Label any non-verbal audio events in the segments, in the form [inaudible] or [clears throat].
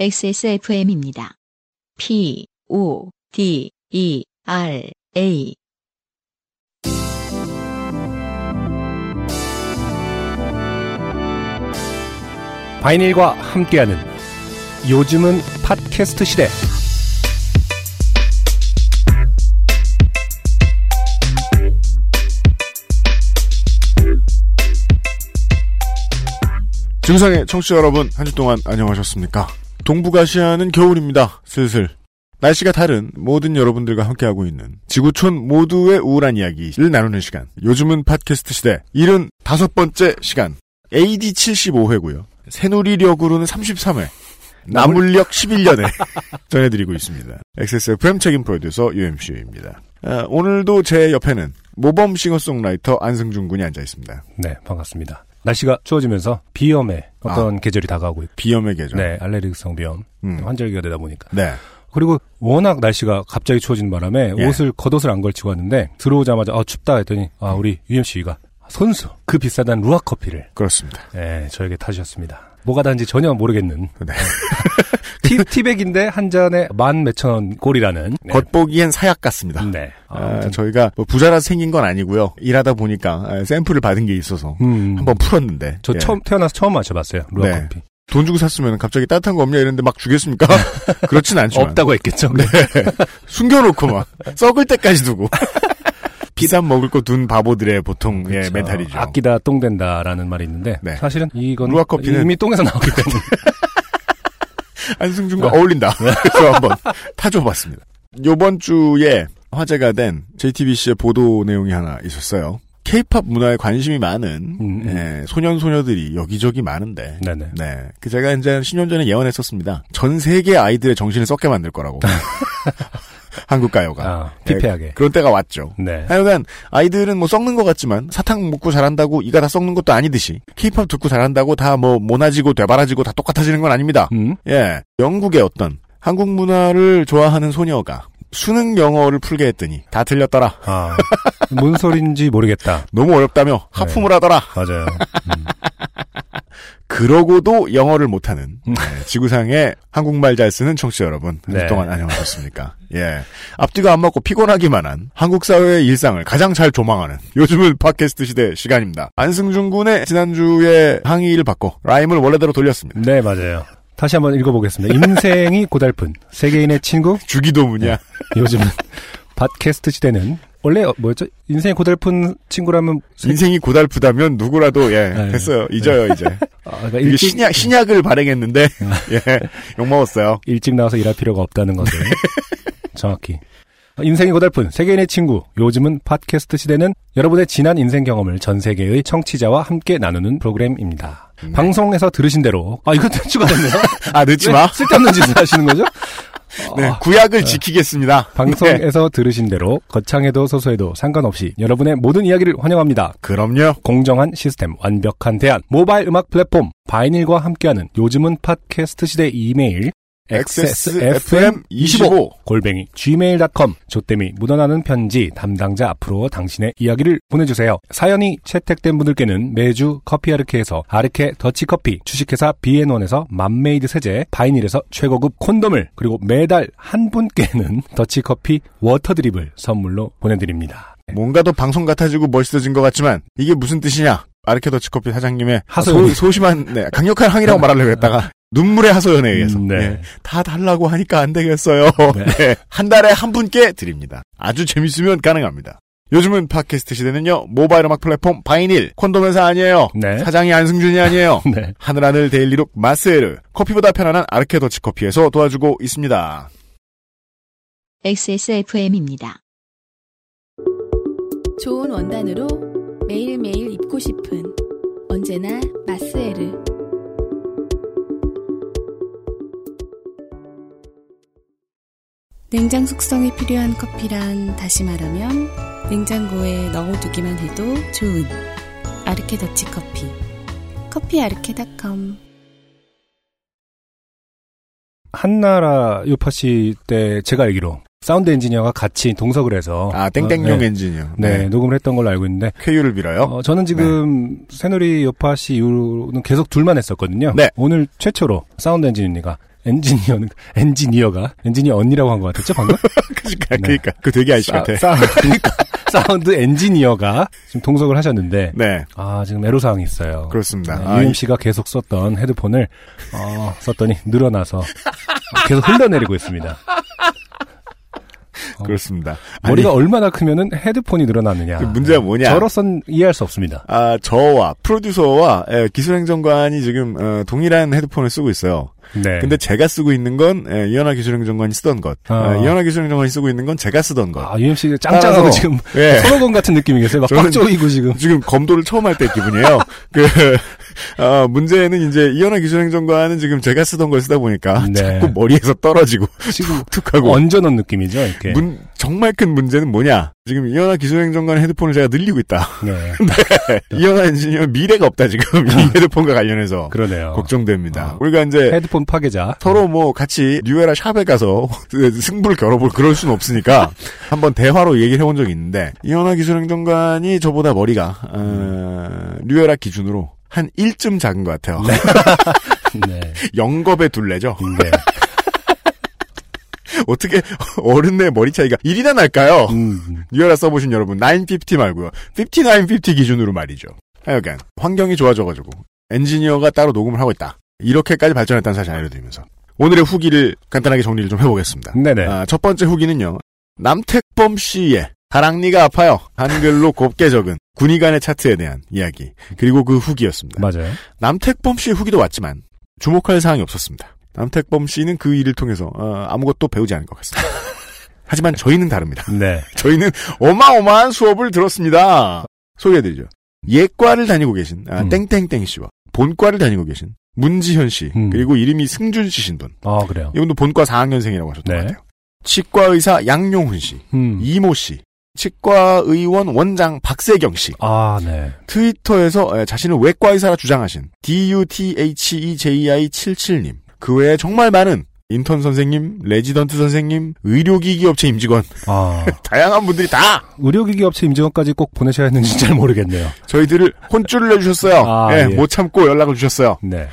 XSFM입니다. P, O, D, E, R, A. 바이닐과 함께하는 요즘은 팟캐스트 시대. 증상의 청취자 여러분, 한 주 동안 안녕하셨습니까? 동북아시아는 겨울입니다. 슬슬. 날씨가 다른 모든 여러분들과 함께하고 있는 지구촌 모두의 우울한 이야기를 나누는 시간. 요즘은 팟캐스트 시대 75번째 시간. AD 75회고요. 새누리력으로는 33회. 나물력 11년에 [laughs] 전해드리고 있습니다. XSFM 책임 프로듀서 UMC입니다. 아, 오늘도 제 옆에는 모범 싱어송라이터 안승준 군이 앉아 있습니다. 네, 반갑습니다. 날씨가 추워지면서 비염의 어떤 계절이 다가오고 있고. 비염의 계절. 네, 알레르기성 비염. 음. 환절기가 되다 보니까. 네. 그리고 워낙 날씨가 갑자기 추워진 바람에 예. 옷을 겉옷을 안 걸치고 왔는데 들어오자마자 아 춥다 했더니 아 우리 UMC가 손수 그 비싸단 루아 커피를 그렇습니다. 예, 저에게 타주셨습니다. 뭐가 다른지 전혀 모르겠는 네. [laughs] 티, 티백인데 한 잔에 만 몇천 원 꼴이라는 네. 겉보기엔 사약 같습니다. 네. 아, 아무튼 저희가 뭐 부자라서 생긴 건 아니고요. 일하다 보니까 아, 샘플을 받은 게 있어서 음, 한번 풀었는데 저 예. 처음 태어나서 처음 마셔봤어요 루아 네. 커피 돈 주고 샀으면 갑자기 따뜻한 거 없냐 이랬는데 막 주겠습니까? [laughs] 그렇진 않지만 없다고 했겠죠. 네. [laughs] 숨겨놓고 막 썩을 때까지 두고 비싼 먹을 거 둔 바보들의 보통 예, 그렇죠. 멘탈이죠. 아끼다 똥 된다라는 말이 있는데 네. 사실은 이건 루아 커피는- 이미 똥에서 나오기 때문에 [laughs] 안승준과 네. 어울린다. [laughs] 그래서 한번 타줘봤습니다. 요번 주에 화제가 된 JTBC의 보도 내용이 하나 있었어요. 케이팝 문화에 관심이 많은 음, 음. 예, 소년 소녀들이 여기저기 많은데 네네. 네. 그 제가 이제 한 10년 전에 예언했었습니다. 전 세계 아이들의 정신을 썩게 만들 거라고. [laughs] 한국 가요가. 아, 피폐하게. 그런 때가 왔죠. 네. 하여간 아이들은 뭐 썩는 것 같지만 사탕 먹고 자란다고 이가 다 썩는 것도 아니듯이 케이팝 듣고 자란다고 다 뭐 모나지고 되바라지고 다 똑같아지는 건 아닙니다. 음? 예. 영국의 어떤 한국 문화를 좋아하는 소녀가 수능 영어를 풀게 했더니 다 틀렸더라. 아, 뭔 소린지 모르겠다. [laughs] 너무 어렵다며 하품을 하더라. 맞아요. 음. 그러고도 영어를 못하는 음. 네, 지구상의 한국말 잘 쓰는 청취자 여러분 네. 동안 안녕하셨습니까? 예, 앞뒤가 안 맞고 피곤하기만한 한국 사회의 일상을 가장 잘 조망하는 요즘은 팟캐스트 시대 시간입니다. 안승준 군의 지난주에 항의를 받고 라임을 원래대로 돌렸습니다. 네, 맞아요. 다시 한번 읽어보겠습니다. 인생이 고달픈 세계인의 친구. 주기도문이야. 요즘은 팟캐스트 시대는 원래 어, 뭐였죠? 인생이 고달픈 친구라면 세- 인생이 고달프다면 누구라도 예 네. 됐어요 잊어요 이제 아, 그러니까 일찍 신약 신약을 발행했는데 [laughs] 예 욕 먹었어요. 일찍 나와서 일할 필요가 없다는 것을 [laughs] 정확히. 인생이 고달픈 세계인의 친구. 요즘은 팟캐스트 시대는 여러분의 지난 인생 경험을 전 세계의 청취자와 함께 나누는 프로그램입니다. 네. 방송에서 들으신 대로 아 이거 [laughs] 추가 됐네요. 아 늦지 왜 마. 쓸데없는 짓을 하시는 거죠? 네 아, 구약을 지키겠습니다. 네, 방송에서 들으신 대로 거창해도 소소해도 상관없이 여러분의 모든 이야기를 환영합니다. 그럼요. 공정한 시스템, 완벽한 대안, 모바일 음악 플랫폼, 바이닐과 함께하는 요즘은 팟캐스트 시대 이메일, XSFM25 골뱅이, gmail.com, 조땜이 묻어나는 편지, 담당자 앞으로 당신의 이야기를 보내주세요. 사연이 채택된 분들께는 매주 커피 아르케에서 아르케 더치커피, 주식회사 비앤원에서 맘메이드 세제, 바이닐에서 최고급 콘돔을, 그리고 매달 한 분께는 [laughs] 더치커피 water drip을 선물로 보내드립니다. 뭔가 더 방송 같아지고 멋있어진 것 같지만 이게 무슨 뜻이냐? 아르케 더치커피 사장님의 하소연. 소, 소심한 네, 강력한 항의라고 말하려고 했다가 눈물의 하소연에 의해서 음, 네. 네, 다 달라고 하니까 안 되겠어요. 네. 네, 한 달에 한 분께 드립니다. 아주 재밌으면 가능합니다. 요즘은 팟캐스트 시대는요 모바일 음악 플랫폼 바이닐 콘돔 회사 아니에요. 네. 사장이 안승준이 아니에요. [laughs] 네. 하늘하늘 데일리룩 마스에르 커피보다 편안한 아르케 더치 커피에서 도와주고 있습니다. XSFM입니다. 좋은 원단으로 매일매일 입고 싶은 언제나 마스에르. 냉장 숙성이 필요한 커피란 다시 말하면 냉장고에 넣어두기만 해도 좋은 아르케 더치 커피. 커피아르케닷컴. 한나라 요파시 때 제가 알기로 사운드 엔지니어가 같이 동석을 해서 아 땡땡용 어, 네. 엔지니어. 네, 녹음을 했던 걸로 알고 있는데 쾌유를 빌어요. 어, 저는 지금 새누리 요파시 이후로는 계속 둘만 했었거든요. 네. 오늘 최초로 사운드 엔지니어가 엔지니어는 엔지니어가 엔지니어 언니라고 한 것 같았죠 방금? [laughs] 그러니까, 네. 그러니까 그 되게 아저씨 같아. 사, [laughs] 그러니까 사운드 엔지니어가 지금 동석을 하셨는데 네, 아 지금 애로 사항이 있어요. 그렇습니다. 네, 아, UMC가 계속 썼던 헤드폰을 어, 썼더니 늘어나서 계속 흘러내리고 있습니다. 어, 그렇습니다. 머리가 아니, 얼마나 크면은 헤드폰이 늘어나느냐. 그 문제가 뭐냐? 저로선 이해할 수 없습니다. 아, 저와 프로듀서와 예, 기술행정관이 지금 어, 동일한 헤드폰을 쓰고 있어요. 네. 근데 제가 쓰고 있는 건 예, 이현아 기술행정관이 쓰던 것, 아. 어, 이현아 기술행정관이 쓰고 있는 건 제가 쓰던 것. 아, UMC 짱짱하고 지금 예. [laughs] 서로 건 같은 느낌이겠어요. 막 조이고 지금. 지금 검도를 처음 할 때 기분이에요. [laughs] 그, 어, 문제는 이제 이현아 기술행정관은 지금 제가 쓰던 걸 쓰다 보니까 네. 자꾸 머리에서 떨어지고 [laughs] 지금 툭하고. 얹어 놓은 느낌이죠, 이렇게. 문, 정말 큰 문제는 뭐냐? 지금 이현아 기술행정관의 헤드폰을 제가 늘리고 있다. 네. 이현아 엔지니어 미래가 없다 지금 이 헤드폰과 관련해서 그러네요. 걱정됩니다. 어. 우리가 이제 헤드폰 파괴자. 서로 뭐 같이 뉴에라 shop에 가서 [laughs] 승부를 겨뤄볼 그럴 수는 없으니까 한번 대화로 얘기를 해본 적이 있는데 이현아 기술행정관이 저보다 머리가 어, 뉴에라 기준으로 한 1쯤 작은 것 같아요. 네. [laughs] 영겁의 둘레죠. 네. [laughs] 어떻게 어른의 머리 차이가 1이나 날까요? 음, 뉴에라 써보신 여러분 950 말고요. 5950 기준으로 말이죠. 하여간 환경이 좋아져가지고 엔지니어가 따로 녹음을 하고 있다. 이렇게까지 발전했다는 사실 알려드리면서 오늘의 후기를 간단하게 정리를 좀 해보겠습니다. 네네. 아, 첫 번째 후기는요. 남택범 씨의 다랑니가 아파요. 한글로 곱게 적은 군의관의 차트에 대한 이야기. 그리고 그 후기였습니다. 맞아요. 남택범 씨의 후기도 왔지만 주목할 사항이 없었습니다. 남택범 씨는 그 일을 통해서 어, 아무것도 배우지 않은 것 같습니다. [laughs] 하지만 저희는 다릅니다. 네. [laughs] 저희는 어마어마한 수업을 들었습니다. 소개해드리죠. 예과를 다니고 계신 아, 음. 땡땡땡 씨와 본과를 다니고 계신 문지현 씨 음. 그리고 이름이 승준 씨신 분 아, 그래요. 이분도 본과 4학년생이라고 하셨던 네. 것 같아요. 치과 의사 양용훈 씨, 음. 이모 씨, 치과 의원 원장 박세경 씨 아, 네. 트위터에서 에, 자신을 외과 의사라 주장하신 DUTHEJI77님 그 외에 정말 많은 인턴 선생님, 레지던트 선생님, 의료기기 업체 임직원 아, [laughs] 다양한 분들이 다 의료기기 업체 임직원까지 꼭 보내셔야 했는지 잘 모르겠네요. 저희들을 혼쭐을 내주셨어요. 아, 예, 예. 못 참고 연락을 주셨어요. 네.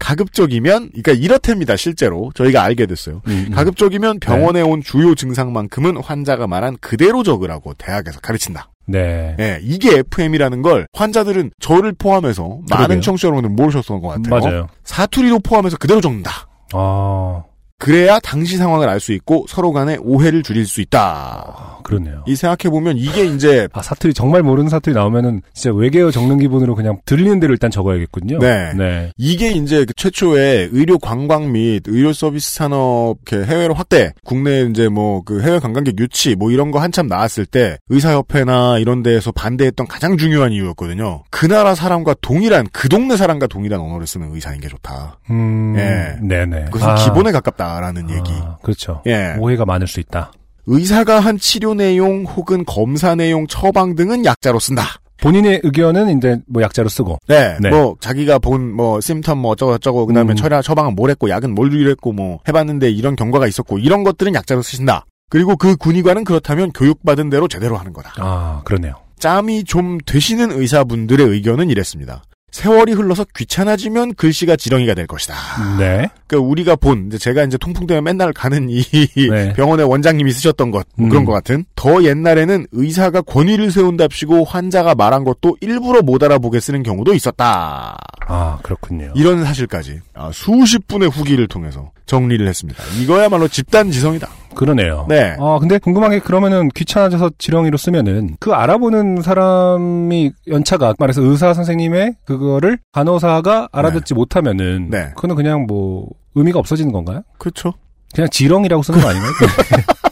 가급적이면, 그러니까 이렇답니다. 실제로 저희가 알게 됐어요. 음, 음. 가급적이면 병원에 온 주요 증상만큼은 환자가 말한 그대로 적으라고 대학에서 가르친다. 네. 예, 이게 FM이라는 걸 환자들은 저를 포함해서 많은 그러게요. 청취자 여러분들 모르셨던 것 같아요. 맞아요. 사투리도 포함해서 그대로 적는다. 아, 그래야 당시 상황을 알 수 있고 서로 간의 오해를 줄일 수 있다. 아, 그렇네요. 이 생각해 보면 이게 이제 [laughs] 아, 사투리, 정말 모르는 사투리 나오면은 진짜 외계어 적는 기분으로 그냥 들리는 대로 일단 적어야겠군요. 네. 네. 이게 이제 그 최초의 의료 관광 및 의료 서비스 산업 이렇게 해외로 확대, 국내 이제 뭐 그 해외 관광객 유치 뭐 이런 거 한참 나왔을 때 의사협회나 이런 데에서 반대했던 가장 중요한 이유였거든요. 그 나라 사람과 동일한 그 동네 사람과 동일한 언어를 쓰는 의사인 게 좋다. 음, 예. 네네. 그것은 아, 기본에 가깝다 라는 얘기. 아, 그렇죠. 예. 오해가 많을 수 있다. 의사가 한 치료 내용 혹은 검사 내용 처방 등은 약자로 쓴다. 본인의 의견은 이제 뭐 약자로 쓰고. 네, 네. 뭐 자기가 본 뭐 심텀 뭐 어쩌고 저쩌고 그다음에 음. 처방 처방은 뭘 했고 약은 뭘 주의했고 뭐 해봤는데 이런 경과가 있었고 이런 것들은 약자로 쓰신다. 그리고 그 군의관은 그렇다면 교육받은 대로 제대로 하는 거다. 아, 그러네요. 짬이 좀 되시는 의사분들의 의견은 이랬습니다. 세월이 흘러서 귀찮아지면 글씨가 지렁이가 될 것이다. 네. 그러니까 우리가 본 제가 이제 통풍 때문에 맨날 가는 이 네. [laughs] 병원의 원장님이 쓰셨던 것뭐 음. 그런 것 같은 더 옛날에는 의사가 권위를 세운답시고 환자가 말한 것도 일부러 못 알아보게 쓰는 경우도 있었다. 아, 그렇군요. 이런 사실까지 아, 수십 분의 후기를 통해서 정리를 했습니다. 이거야말로 집단 지성이다. 그러네요. 네. 아, 근데 궁금한 게 그러면은 귀찮아져서 지렁이로 쓰면은 그 알아보는 사람이 연차가 말해서 의사 선생님의 그거를 간호사가 알아듣지 못하면은 네. 그거는 그냥 뭐 의미가 없어지는 건가요? 그렇죠. 그냥 지렁이라고 쓰는 거 아닌가요? [laughs]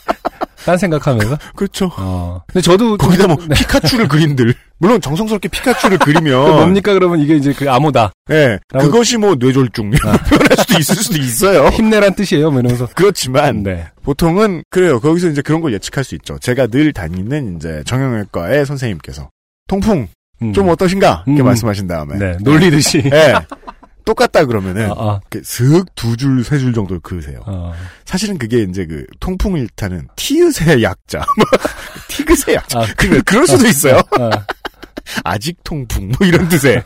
딴 생각하면서. [laughs] 그렇죠. 어. 근데 저도 거기다 뭐 네. 피카츄를 [laughs] 그린들 물론 정성스럽게 피카츄를 그 그리면 뭡니까 그러면 이게 이제 그 암호다. 예, 라고- 그것이 뭐 뇌졸중 아. [laughs] 표현할 수도 있을 수도 있어요. 힘내란 뜻이에요. 뭐 이러면서. 그렇지만 네. 보통은 그래요. 거기서 이제 그런 걸 예측할 수 있죠. 제가 늘 다니는 이제 정형외과의 선생님께서 통풍 음. 좀 어떠신가 이렇게 음. 말씀하신 다음에 네. 놀리듯이. 예. 똑같다 그러면은 아, 아, 슥두 줄 세 줄 정도를 그으세요. 어. 사실은 그게 이제 그 통풍을 일타는 티읕의 약자, [laughs] 뭐, 티귿의 약자. 아, 그, 그럴 수도 있어요. 아, [laughs] 아직 통풍 뭐 이런 뜻의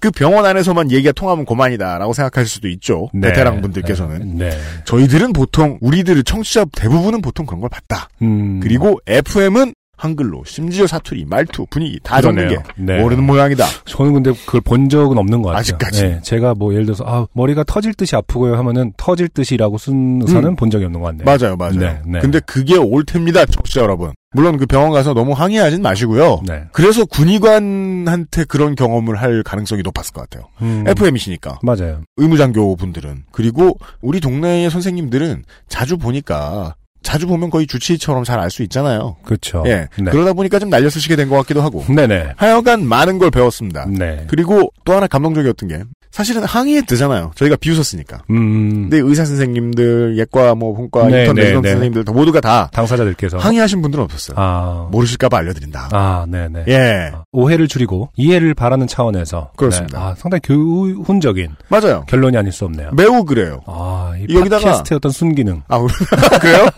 그 병원 안에서만 얘기가 통하면 고만이다라고 생각하실 수도 있죠. 베테랑 분들께서는 네. 저희들은 보통 우리들 청취자 대부분은 보통 그런 걸 봤다. 음, 그리고 FM은 한글로 심지어 사투리, 말투, 분위기 다 적는 게. 네. 모르는 모양이다. 저는 근데 그걸 본 적은 없는 것 같아요. 아직까지. 네, 제가 뭐 예를 들어서 아, 머리가 터질 듯이 아프고요 하면은 터질 듯이라고 쓴 의사는 음. 본 적이 없는 것 같네요. 맞아요, 맞아요. 네, 네. 근데 그게 옳답니다, 청취자 여러분. 물론 그 병원 가서 너무 항의하진 마시고요. 네. 그래서 군의관한테 그런 경험을 할 가능성이 높았을 것 같아요. 음, FM이시니까. 맞아요. 의무장교 분들은. 그리고 우리 동네의 선생님들은 자주 보니까 자주 보면 거의 주치의처럼 잘 알 수 있잖아요. 그렇죠. 예. 네. 그러다 보니까 좀 날려 쓰시게 된 것 같기도 하고. 네네. 하여간 많은 걸 배웠습니다. 네. 그리고 또 하나 감동적이었던 게 사실은 항의의 뜻이잖아요. 저희가 비웃었으니까. 음, 근데 의사 선생님들, 예과, 뭐 본과, 네, 인턴 네, 레지던트 네. 선생님들 다 모두가 다 당사자들께서 항의하신 분들은 없었어요. 아, 모르실까봐 알려드린다. 아, 네네. 예, 아, 오해를 줄이고 이해를 바라는 차원에서 그렇습니다. 네. 아, 상당히 교훈적인 맞아요. 결론이 아닐 수 없네요. 매우 그래요. 아, 이 여기다가- 팟캐스트의 어떤 순기능 아, [laughs] 그래요?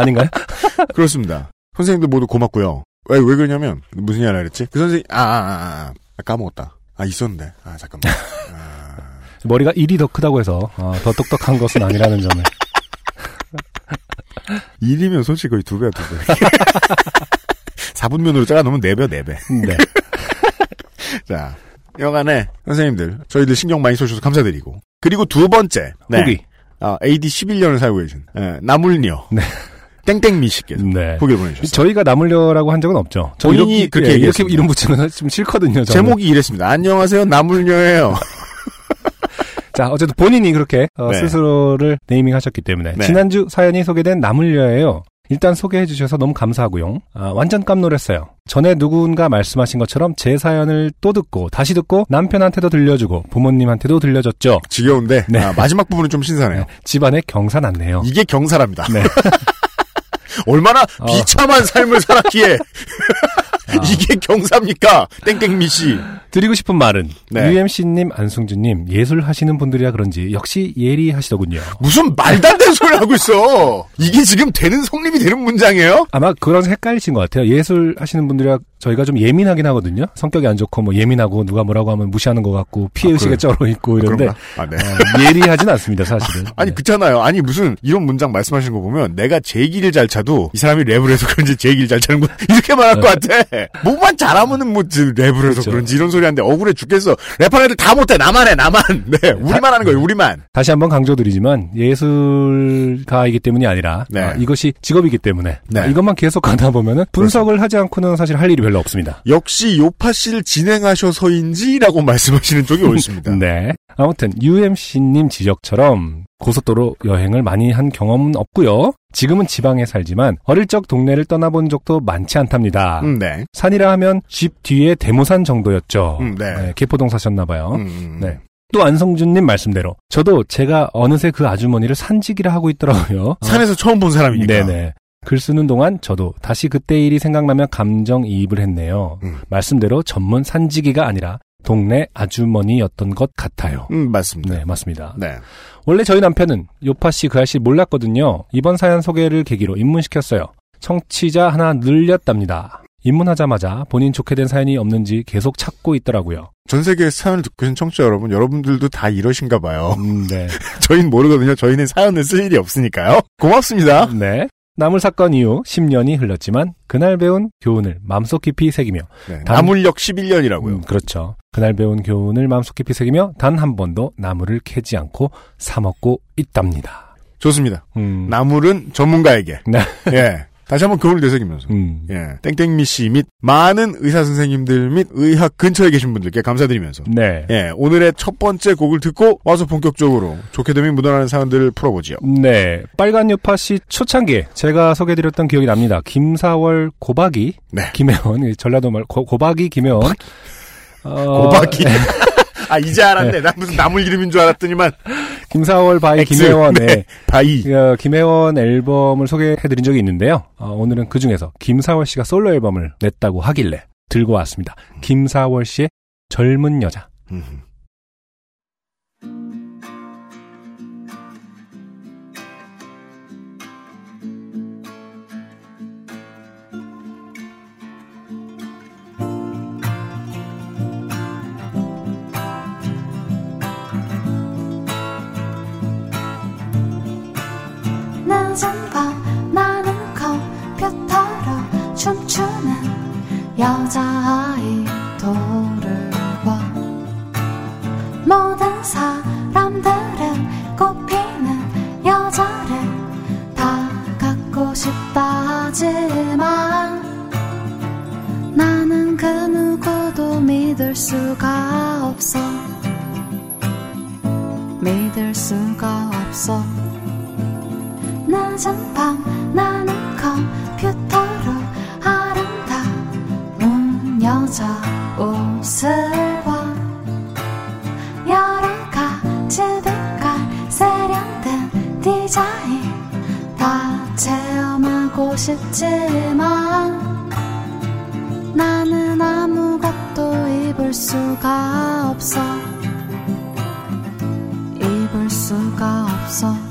아닌가요? [laughs] 그렇습니다. 선생님들 모두 고맙고요. 왜, 왜 그러냐면, 무슨 하려 그랬지? 그 선생님, 아, 아, 아, 아, 까먹었다. 아, 있었는데. 아, 잠깐만. 아, [laughs] 머리가 일이 더 크다고 해서 아, 더 똑똑한 것은 아니라는 점을. [laughs] 일이면 솔직히 거의 두 배야, 두 배. 4분면으로 잘라놓으면 4배, 4배. 네. 자, 여간에 선생님들, 저희들 신경 많이 써주셔서 감사드리고. 그리고 두 번째. 네. 후기. 아, AD 11년을 살고 계신, 예, 나물녀. 네. 땡땡 미 씨께서 네. 후기를 보내주셨어요. 저희가 나물려라고 한 적은 없죠. 저 본인이 이렇게, 그렇게 예, 이렇게. 이름 붙이는 건 좀 싫거든요. 저는. 제목이 이랬습니다. 안녕하세요, 나물녀예요. [laughs] 자, 어쨌든 본인이 그렇게 어, 네. 스스로를 네이밍하셨기 때문에 네. 지난주 사연이 소개된 나물려예요. 일단 소개해 주셔서 너무 감사하고요. 아, 완전 깜놀했어요. 전에 누군가 말씀하신 것처럼 제 사연을 또 듣고 다시 듣고 남편한테도 들려주고 부모님한테도 들려줬죠. 지겨운데, 네. 아, 마지막 부분은 좀 신선해요. 집안에 경사 났네요. 이게 경사랍니다. 네. [laughs] 얼마나 어. 비참한 삶을 살았기에 [laughs] 이게 경사입니까? 땡땡미 씨. 드리고 싶은 말은 네. UMC님, 안승준님 예술 하시는 분들이라 그런지 역시 예리하시더군요. 무슨 말도 안 되는 소리를 하고 있어. 이게 지금 되는 성립이 되는 문장이에요? 아마 그런 헷갈리신 것 같아요. 예술 하시는 분들이라 저희가 좀 예민하긴 하거든요. 성격이 안 좋고 뭐 예민하고 누가 뭐라고 하면 무시하는 것 같고 피해 아, 의식에? 쩔어 있고 이런데 그런가? 아, 네. 어, 예리하진 않습니다, 사실은. [laughs] 아니 네. 그렇잖아요. 아니 무슨 이런 문장 말씀하시는 거 보면 내가 제기를 잘 차도 이 사람이 랩을 해서 그런지 제기를 잘 차는군 [laughs] 이렇게 말할 것 같아. 뭐만 잘하면은 뭐 지- 랩을 해서 그렇죠. 그런지 이런 소리 하는데 억울해 죽겠어. 랩하는 애들 다 못해. 나만 해. 나만. [laughs] 네. 우리만 하는 거예요. 우리만. 다시 한번 강조드리지만 예술가이기 때문이 아니라 네. 아, 이것이 직업이기 때문에 네. 아, 이것만 계속 가다 보면은 분석을 하지 않고는 사실 할 일이 별로 없습니다. 역시 요파 씨를 진행하셔서인지라고 [laughs] 말씀하시는 쪽이 옳습니다. [laughs] 네. 아무튼 UMC님 지적처럼 고속도로 여행을 많이 한 경험은 없고요. 지금은 지방에 살지만 어릴 적 동네를 떠나본 적도 많지 않답니다. 음, 네. 산이라 하면 집 뒤에 대모산 정도였죠. 음, 네. 개포동 사셨나봐요. 음, 음, 네. 또 안성준님 말씀대로 저도 제가 어느새 그 아주머니를 산지기라 하고 있더라고요. 산에서 처음 본 사람이니까. 네네. 글 쓰는 동안 저도 다시 그때 일이 생각나며 감정이입을 했네요. 음. 말씀대로 전문 산지기가 아니라 동네 아주머니였던 것 같아요. 음, 맞습니다. 네, 맞습니다. 네. 원래 저희 남편은 요파 씨 그 아저씨 몰랐거든요. 이번 사연 소개를 계기로 입문시켰어요. 청취자 하나 늘렸답니다. 입문하자마자 본인 좋게 된 사연이 없는지 계속 찾고 있더라고요. 전 세계에 사연을 듣고 계신 청취자 여러분, 여러분들도 다 이러신가 봐요. 음, 네. [laughs] 저희는 모르거든요. 저희는 사연을 쓸 일이 없으니까요. 고맙습니다. 네. 나물 사건 이후 10년이 흘렀지만 그날 배운 교훈을 마음속 깊이 새기며 네, 단- 나물력 11년이라고요. 음, 그렇죠. 그날 배운 교훈을 마음속 깊이 새기며 단 한 번도 나물을 캐지 않고 사 먹고 있답니다. 좋습니다. 음. 나물은 전문가에게. 네. 예. [laughs] 다시 한번 교훈을 되새기면서. 음. 예. 땡땡미 씨 및 많은 의사 선생님들 및 의학 근처에 계신 분들께 감사드리면서. 네. 예. 오늘의 첫 번째 곡을 듣고 와서 본격적으로 좋게 됨이 묻어나는 사연들을 풀어보지요. 네. 빨간 요파 씨 초창기에 제가 소개드렸던 기억이 납니다. 김사월 고박이. 네. 김혜원. 이 전라도 말 고, 고박이 김혜원. 어, 고박이. [laughs] 아, 이제 알았네. 나 무슨 나물 이름인 줄 알았더니만. 김사월 by X. 김혜원. 네. 네. by. 어, 김혜원 앨범을 소개해드린 적이 있는데요. 어, 오늘은 그 중에서 김사월 씨가 솔로 앨범을 냈다고 하길래 들고 왔습니다. 김사월 씨의 젊은 여자. 찬가 나는 컴퓨터로 춤추는 여자아이 돌을 봐. 모든 사람들은 꽃피는 여자를 다 갖고 싶다 하지만 나는 그 누구도 믿을 수가 없어. 믿을 수가 없어. 늦은 밤 나는 컴퓨터로 아름다 운 여자 옷을 봐 여러 가지 빛깔 세련된 디자인 다 체험하고 싶지만 나는 아무것도 입을 수가 없어. 입을 수가 없어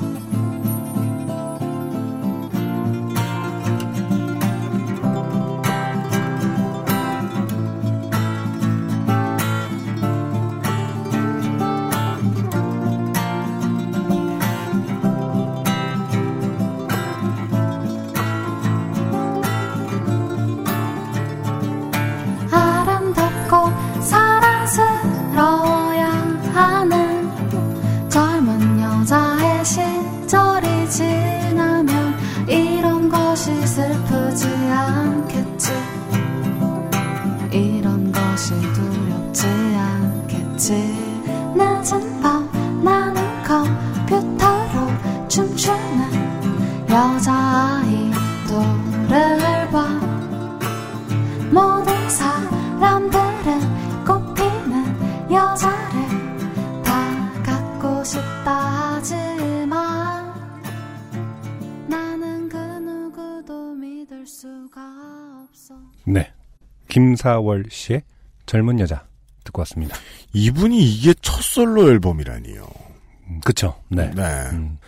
김사월 씨의 젊은 여자 듣고 왔습니다. 이분이 이게 첫 솔로 앨범이라니요. 음, 그쵸. 네. 네. 음.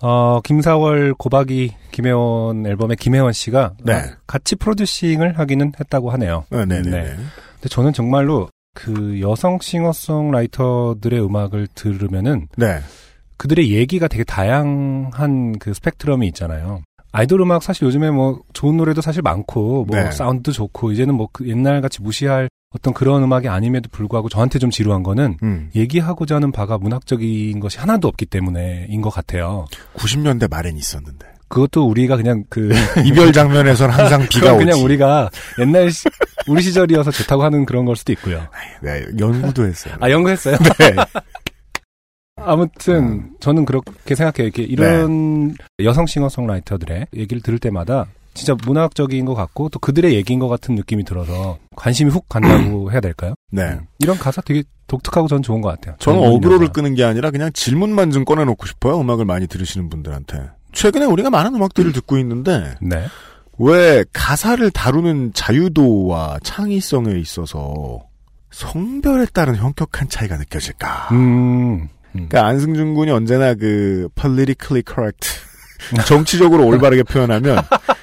어, 김사월 고박이 김혜원 앨범에 김혜원 씨가 네. 어, 같이 프로듀싱을 하기는 했다고 하네요. 네네네. 네. 근데 저는 정말로 그 여성 싱어송라이터들의 음악을 들으면은 네. 그들의 얘기가 되게 다양한 그 스펙트럼이 있잖아요. 아이돌 음악 사실 요즘에 뭐 좋은 노래도 사실 많고 뭐 네. 사운드도 좋고 이제는 뭐 그 옛날 같이 무시할 어떤 그런 음악이 아님에도 불구하고 저한테 좀 지루한 거는 음. 얘기하고자 하는 바가 문학적인 것이 하나도 없기 때문에인 것 같아요. 90년대 말엔 있었는데. 그것도 우리가 그냥 그 [laughs] 이별 장면에선 항상 [laughs] 비가 오지. 그냥 우리가 옛날 시- 우리 시절이어서 좋다고 하는 그런 걸 수도 있고요. 네, 연구도 했어요. 아 연구했어요. 네. [laughs] 아무튼 저는 그렇게 생각해요. 이렇게 이런 여성 싱어송라이터들의 얘기를 들을 때마다 진짜 문학적인 것 같고 또 그들의 얘기인 것 같은 느낌이 들어서 관심이 훅 간다고 해야 될까요? 네. 음. 이런 가사 되게 독특하고 전 좋은 것 같아요. 저는 어그로를. 끄는 게 아니라 그냥 질문만 좀 꺼내놓고 싶어요. 음악을 많이 들으시는 분들한테. 최근에 우리가 많은 음악들을 듣고 있는데 네. 왜 가사를 다루는 자유도와 창의성에 있어서 성별에 따른 현격한 차이가 느껴질까? 음. 음. 그러니까 안승준 군이 언제나 그 politically correct [laughs] 정치적으로 올바르게 표현하면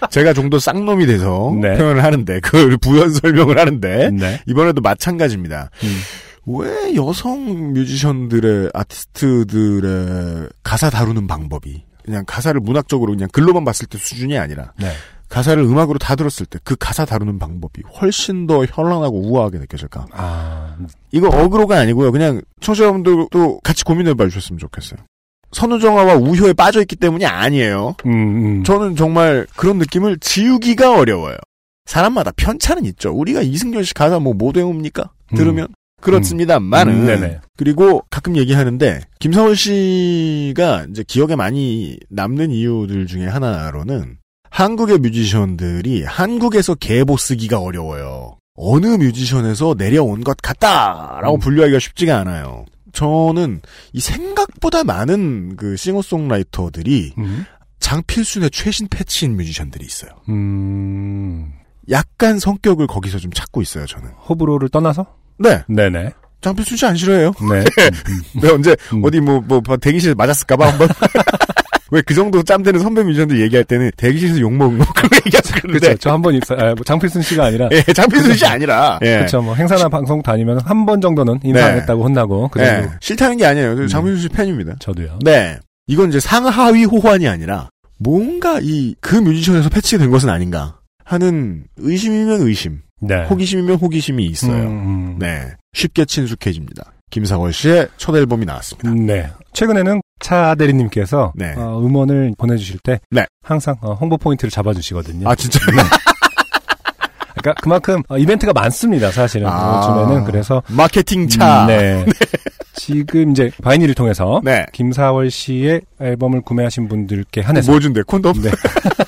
제가 좀 더 쌍놈이 돼서 네. 표현을 하는데 그걸 부연 설명을 하는데 네. 이번에도 마찬가지입니다. 음. 왜 여성 뮤지션들의 아티스트들의 가사 다루는 방법이 그냥 가사를 문학적으로 그냥 글로만 봤을 때 수준이 아니라 네. 가사를 음악으로 다 들었을 때 그 가사 다루는 방법이 훨씬 더 현란하고 우아하게 느껴질까? 아, 이거 어그로가 아니고요. 그냥 청취자분들도 같이 고민해봐 주셨으면 좋겠어요. 선우정아와 우효에 빠져있기 때문이 아니에요. 음, 음. 저는 정말 그런 느낌을 지우기가 어려워요. 사람마다 편차는 있죠. 우리가 이승열 씨 가사 뭐못 외웁니까? 음. 들으면 그렇습니다만은 음, 네네. 그리고 가끔 얘기하는데 김사월 씨가 이제 기억에 많이 남는 이유들 중에 하나로는 한국의 뮤지션들이 한국에서 계보 쓰기가 어려워요. 어느 뮤지션에서 내려온 것 같다라고 음. 분류하기가 쉽지가 않아요. 저는 이 생각보다 많은 그 싱어송라이터들이 음. 장필순의 최신 패치인 뮤지션들이 있어요. 음. 약간 성격을 거기서 좀 찾고 있어요, 저는. 호불호를 떠나서? 네. 네네. 장필순 씨 안 싫어해요. 네. [laughs] 왜 언제 음. 어디 뭐, 뭐 대기실에 맞았을까봐 한번. [laughs] 왜 그 정도 짬되는 선배 뮤지션들 얘기할 때는 대기실에서 욕 먹은 거 그런. 그렇죠. 저한번 있어요. 아, 뭐 장필순 씨가 아니라. 예, 장필순 씨 아니라. 예. 그렇죠. 뭐 행사나 방송 다니면 한 번 정도는 인사 안 네. 했다고 혼나고 그 정도. 예. 싫다는 게 아니에요. 저 음. 장필순 씨 팬입니다. 저도요. 네. 이건 이제 상하위 호환이 아니라 뭔가 이 그 뮤지션에서 패치된 것은 아닌가. 하는 의심이면 의심, 네. 호기심이면 호기심이 있어요. 음, 네. 쉽게 친숙해집니다. 김사월 씨의 첫 앨범이 나왔습니다. 음, 네. 최근에는 차 대리님께서 네. 어, 음원을 보내주실 때 네. 항상 어, 홍보 포인트를 잡아주시거든요. 아, 진짜? 그러니까 그만큼 어, 이벤트가 많습니다. 사실은 아. 요즘에는 그래서 마케팅 차. 음, [laughs] 네. 지금 이제 바이닐을 통해서 네. 김사월 씨의 앨범을 구매하신 분들께 한해서 뭐 준대? 콘돔? 네.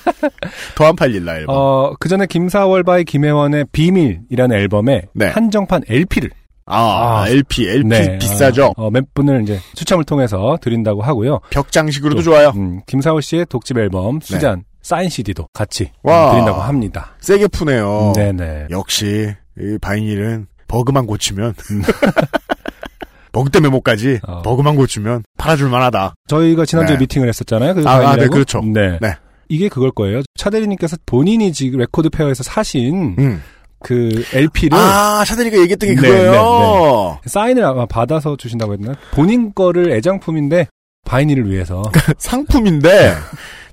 [laughs] 더안 팔릴라, 앨범. 어, 그 전에 김사월 by 김혜원의 비밀이라는 앨범에 네. 한정판 LP를 아, 아. LP, LP 네, 비싸죠? 어, 어, 몇 분을 이제 추첨을 통해서 드린다고 하고요. 벽장식으로도 또, 좋아요. 음, 김사월 씨의 독집 앨범 수잔 사인 CD도 같이 와. 드린다고 합니다. 세게 푸네요. 네네. 역시, 이 바이닐은 버그만 고치면, [laughs] 버그 때문에 못 가지, 어. 버그만 고치면 팔아줄 만하다. 저희가 지난주에 네. 미팅을 했었잖아요. 그 아, 아. 네, 그렇죠. 네. 네. 이게 그걸 거예요. 차대리님께서 본인이 지금 레코드 페어에서 사신 음. 그 LP를 아, 차대리가 얘기했던 게 네, 그거예요. 사인을 아마 받아서 주신다고 했나? 본인 거를 애장품인데 바이닐을 위해서. [laughs] 상품인데,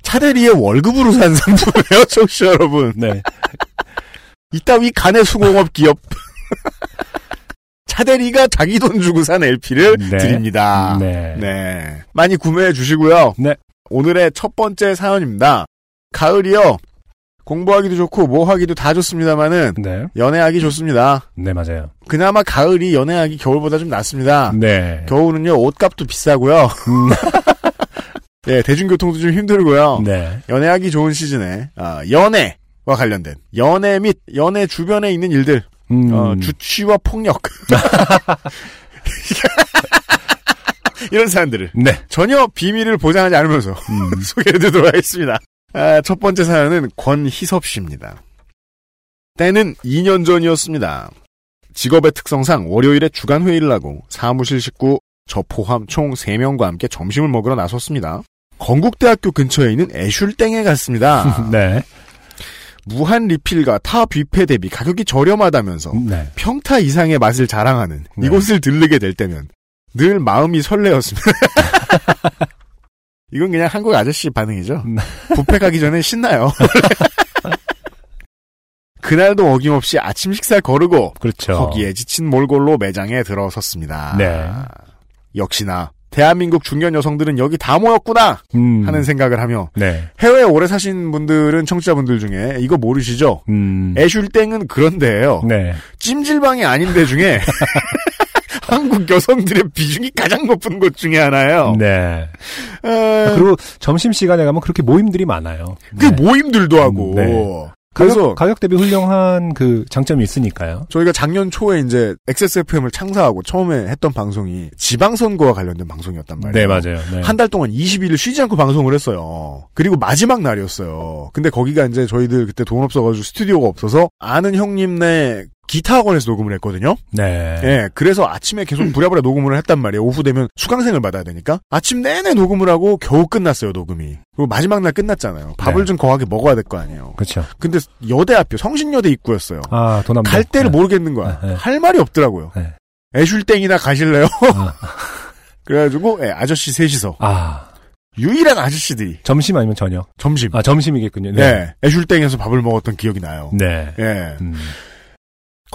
차대리의 월급으로 산 상품이에요, [laughs] 청취자 여러분. 네. 이따위 간의 수공업 기업. [laughs] 차대리가 자기 돈 주고 산 LP를 네. 드립니다. 네. 네. 많이 구매해 주시고요. 네. 오늘의 첫 번째 사연입니다. 가을이요. 공부하기도 좋고 뭐 하기도 다 좋습니다만은 네. 연애하기 좋습니다. 네, 맞아요. 그나마 가을이 연애하기 겨울보다 좀 낫습니다. 네. 겨울은요 옷값도 비싸고요. 음, [laughs] 예, 대중교통도 좀 힘들고요. 네. 연애하기 좋은 시즌에 아, 연애와 관련된 연애 및 연애 주변에 있는 일들, 음, 어, 주취와 폭력 [laughs] 이런 사연들을 네. 전혀 비밀을 보장하지 않으면서 음, [laughs] 소개해드리도록 하겠습니다. 아, 첫 번째 사연은 권희섭 씨입니다. 때는 2년 전이었습니다. 직업의 특성상 월요일에 주간 회의를 하고 사무실 식구 저 포함 총 3명과 함께 점심을 먹으러 나섰습니다. 건국대학교 근처에 있는 애슐땡에 갔습니다. [laughs] 네. 무한 리필과 타 뷔페 대비 가격이 저렴하다면서 네. 평타 이상의 맛을 자랑하는 네. 이곳을 들르게 될 때면 늘 마음이 설레었습니다. [laughs] 이건 그냥 한국 아저씨 반응이죠. [laughs] 네. 뷔페 가기 전에 신나요. [laughs] 그날도 어김없이 아침 식사 거르고 그렇죠. 허기에 지친 몰골로 매장에 들어섰습니다. 네. 역시나 대한민국 중년 여성들은 여기 다 모였구나 음, 하는 생각을 하며 네. 해외에 오래 사신 분들은 청취자분들 중에 이거 모르시죠? 음, 애슐땡은 그런데예요. 네. 찜질방이 아닌 데 중에 [laughs] 한국 여성들의 비중이 가장 높은 곳 중에 하나예요. 네. 에, 그리고 점심 시간에 가면 그렇게 모임들이 많아요. 그 네. 모임들도 하고. 네. 그래서 가격, 가격 대비 훌륭한 그 장점이 있으니까요. 저희가 작년 초에 이제 XSFM을 창사하고 처음에 했던 방송이 지방선거와 관련된 방송이었단 말이에요. 네, 맞아요. 네. 한달 동안 20일을 쉬지 않고 방송을 했어요. 그리고 마지막 날이었어요. 근데 거기가 이제 저희들 그때 돈 없어가지고 스튜디오가 없어서 아는 형님네 기타 학원에서 녹음을 했거든요. 네. 예, 그래서 아침에 계속 부랴부랴 [clears throat] 녹음을 했단 말이에요. 오후 되면 수강생을 받아야 되니까. 아침 내내 녹음을 하고 겨우 끝났어요, 녹음이. 그리고 마지막 날 끝났잖아요. 밥을 네. 좀 거하게 먹어야 될 거 아니에요. 그렇죠. 근데 여대학교, 성신여대 입구였어요. 아, 도남대. 갈 데를 네. 모르겠는 거야. 네, 네. 할 말이 없더라고요. 네. 애슐땡이나 가실래요? 아, [laughs] 그래가지고 예, 아저씨 셋이서 아, 유일한 아저씨들이 점심 아니면 저녁? 점심 아, 점심이겠군요. 네. 애슐땡에서 밥을 먹었던 기억이 나요. 네. 예. 음,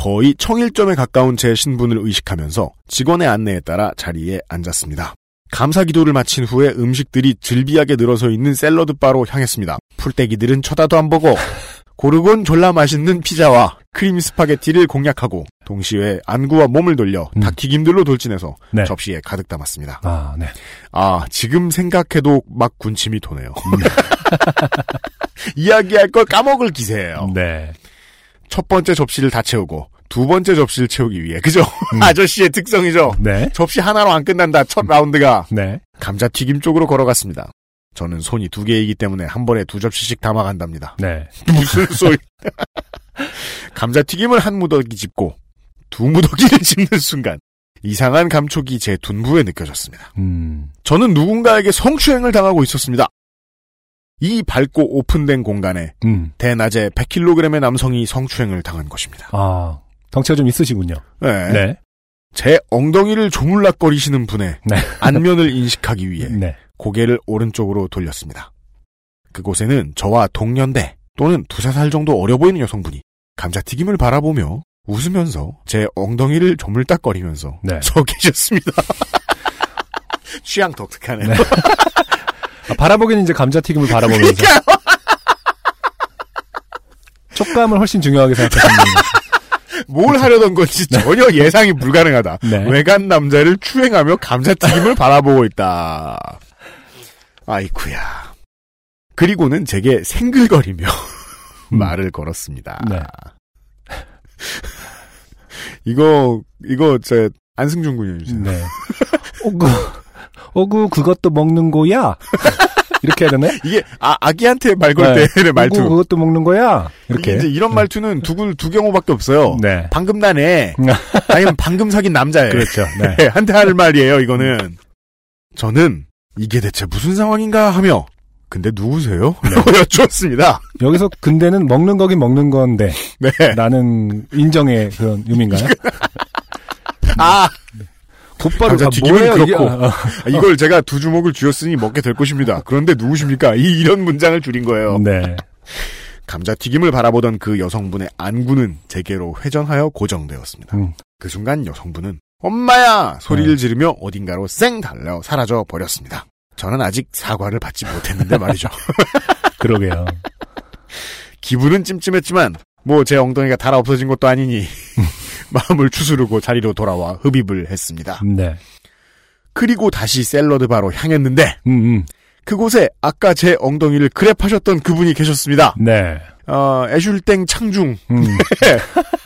거의 청일점에 가까운 제 신분을 의식하면서 직원의 안내에 따라 자리에 앉았습니다. 감사 기도를 마친 후에 음식들이 즐비하게 늘어서 있는 샐러드 바로 향했습니다. 풀떼기들은 쳐다도 안 보고 고르곤 졸라 맛있는 피자와 크림 스파게티를 공략하고 동시에 안구와 몸을 돌려 음. 닭튀김들로 돌진해서 네. 접시에 가득 담았습니다. 아, 네. 아 지금 생각해도 막 군침이 도네요. [laughs] 이야기할 걸 까먹을 기세예요. 네. 첫 번째 접시를 다 채우고 두 번째 접시를 채우기 위해 그죠? 음. [laughs] 아저씨의 특성이죠. 네. 접시 하나로 안 끝난다. 첫 라운드가 네. 감자튀김 쪽으로 걸어갔습니다. 저는 손이 두 개이기 때문에 한 번에 두 접시씩 담아간답니다. 네. [laughs] 무슨 소리? [laughs] 감자튀김을 한 무더기 집고 두 무더기를 집는 순간 이상한 감촉이 제 둔부에 느껴졌습니다. 음, 저는 누군가에게 성추행을 당하고 있었습니다. 이 밝고 오픈된 공간에 음. 대낮에 100kg의 남성이 성추행을 당한 것입니다. 아, 덩치가 좀 있으시군요. 네. 네. 제 엉덩이를 조물락거리시는 분의 네. 안면을 인식하기 위해 네. 고개를 오른쪽으로 돌렸습니다. 그곳에는 저와 동년배 또는 두세 살 정도 어려 보이는 여성분이 감자튀김을 바라보며 웃으면서 제 엉덩이를 조물딱거리면서 네. 서 계셨습니다. [laughs] 취향 독특하네요. 네. 아, 바라보기는 이제 감자튀김을 바라보면서 촉감을 훨씬 중요하게 생각하시는 거죠. 뭘 하려던 건지 전혀 예상이 불가능하다. 네. 외간 남자를 추행하며 감자튀김을 바라보고 있다. 아이쿠야. 그리고는 제게 생글거리며 [laughs] 말을 걸었습니다. 네. 이거 이거 제 안승준 군이 해주세요. 네. 오구, 오구, 그것도 먹는 거야? [laughs] 이렇게 해야 되네? [laughs] 이게 아, 아기한테 말걸 네. 때의 말투. 그것도 먹는 거야? 이렇게. 이제 이런 말투는 두글 두 경우밖에 없어요. 네. 방금 나네. [laughs] 아니면 방금 사귄 남자애. 그렇죠. 네. [laughs] 네, 한테 할 말이에요, 이거는. 저는 이게 대체 무슨 상황인가 하며 근데 누구세요? 네. 라고 여쭈었습니다. 여기서 근데는 먹는 거긴 먹는 건데, 네. 나는 인정의 그런 의미인가요? 아, 곧바로 감자튀김은 뭐예요, 이게? 그렇고. 아, 이걸 제가 두 주먹을 쥐었으니 먹게 될 것입니다. 그런데 누구십니까? 이, 이런 문장을 줄인 거예요. 네. 감자튀김을 바라보던 그 여성분의 안구는 제게로 회전하여 고정되었습니다. 음. 그 순간 여성분은 엄마야 소리를 네. 지르며 어딘가로 쌩 달려 사라져 버렸습니다. 저는 아직 사과를 받지 못했는데 말이죠. [laughs] 그러게요. 기분은 찜찜했지만 뭐 제 엉덩이가 달아 없어진 것도 아니니 [laughs] 마음을 추스르고 자리로 돌아와 흡입을 했습니다. 네. 그리고 다시 샐러드 바로 향했는데 음, 음. 그곳에 아까 제 엉덩이를 그랩하셨던 그분이 계셨습니다. 네. 어, 애슐땡 창중 음. [laughs] [laughs]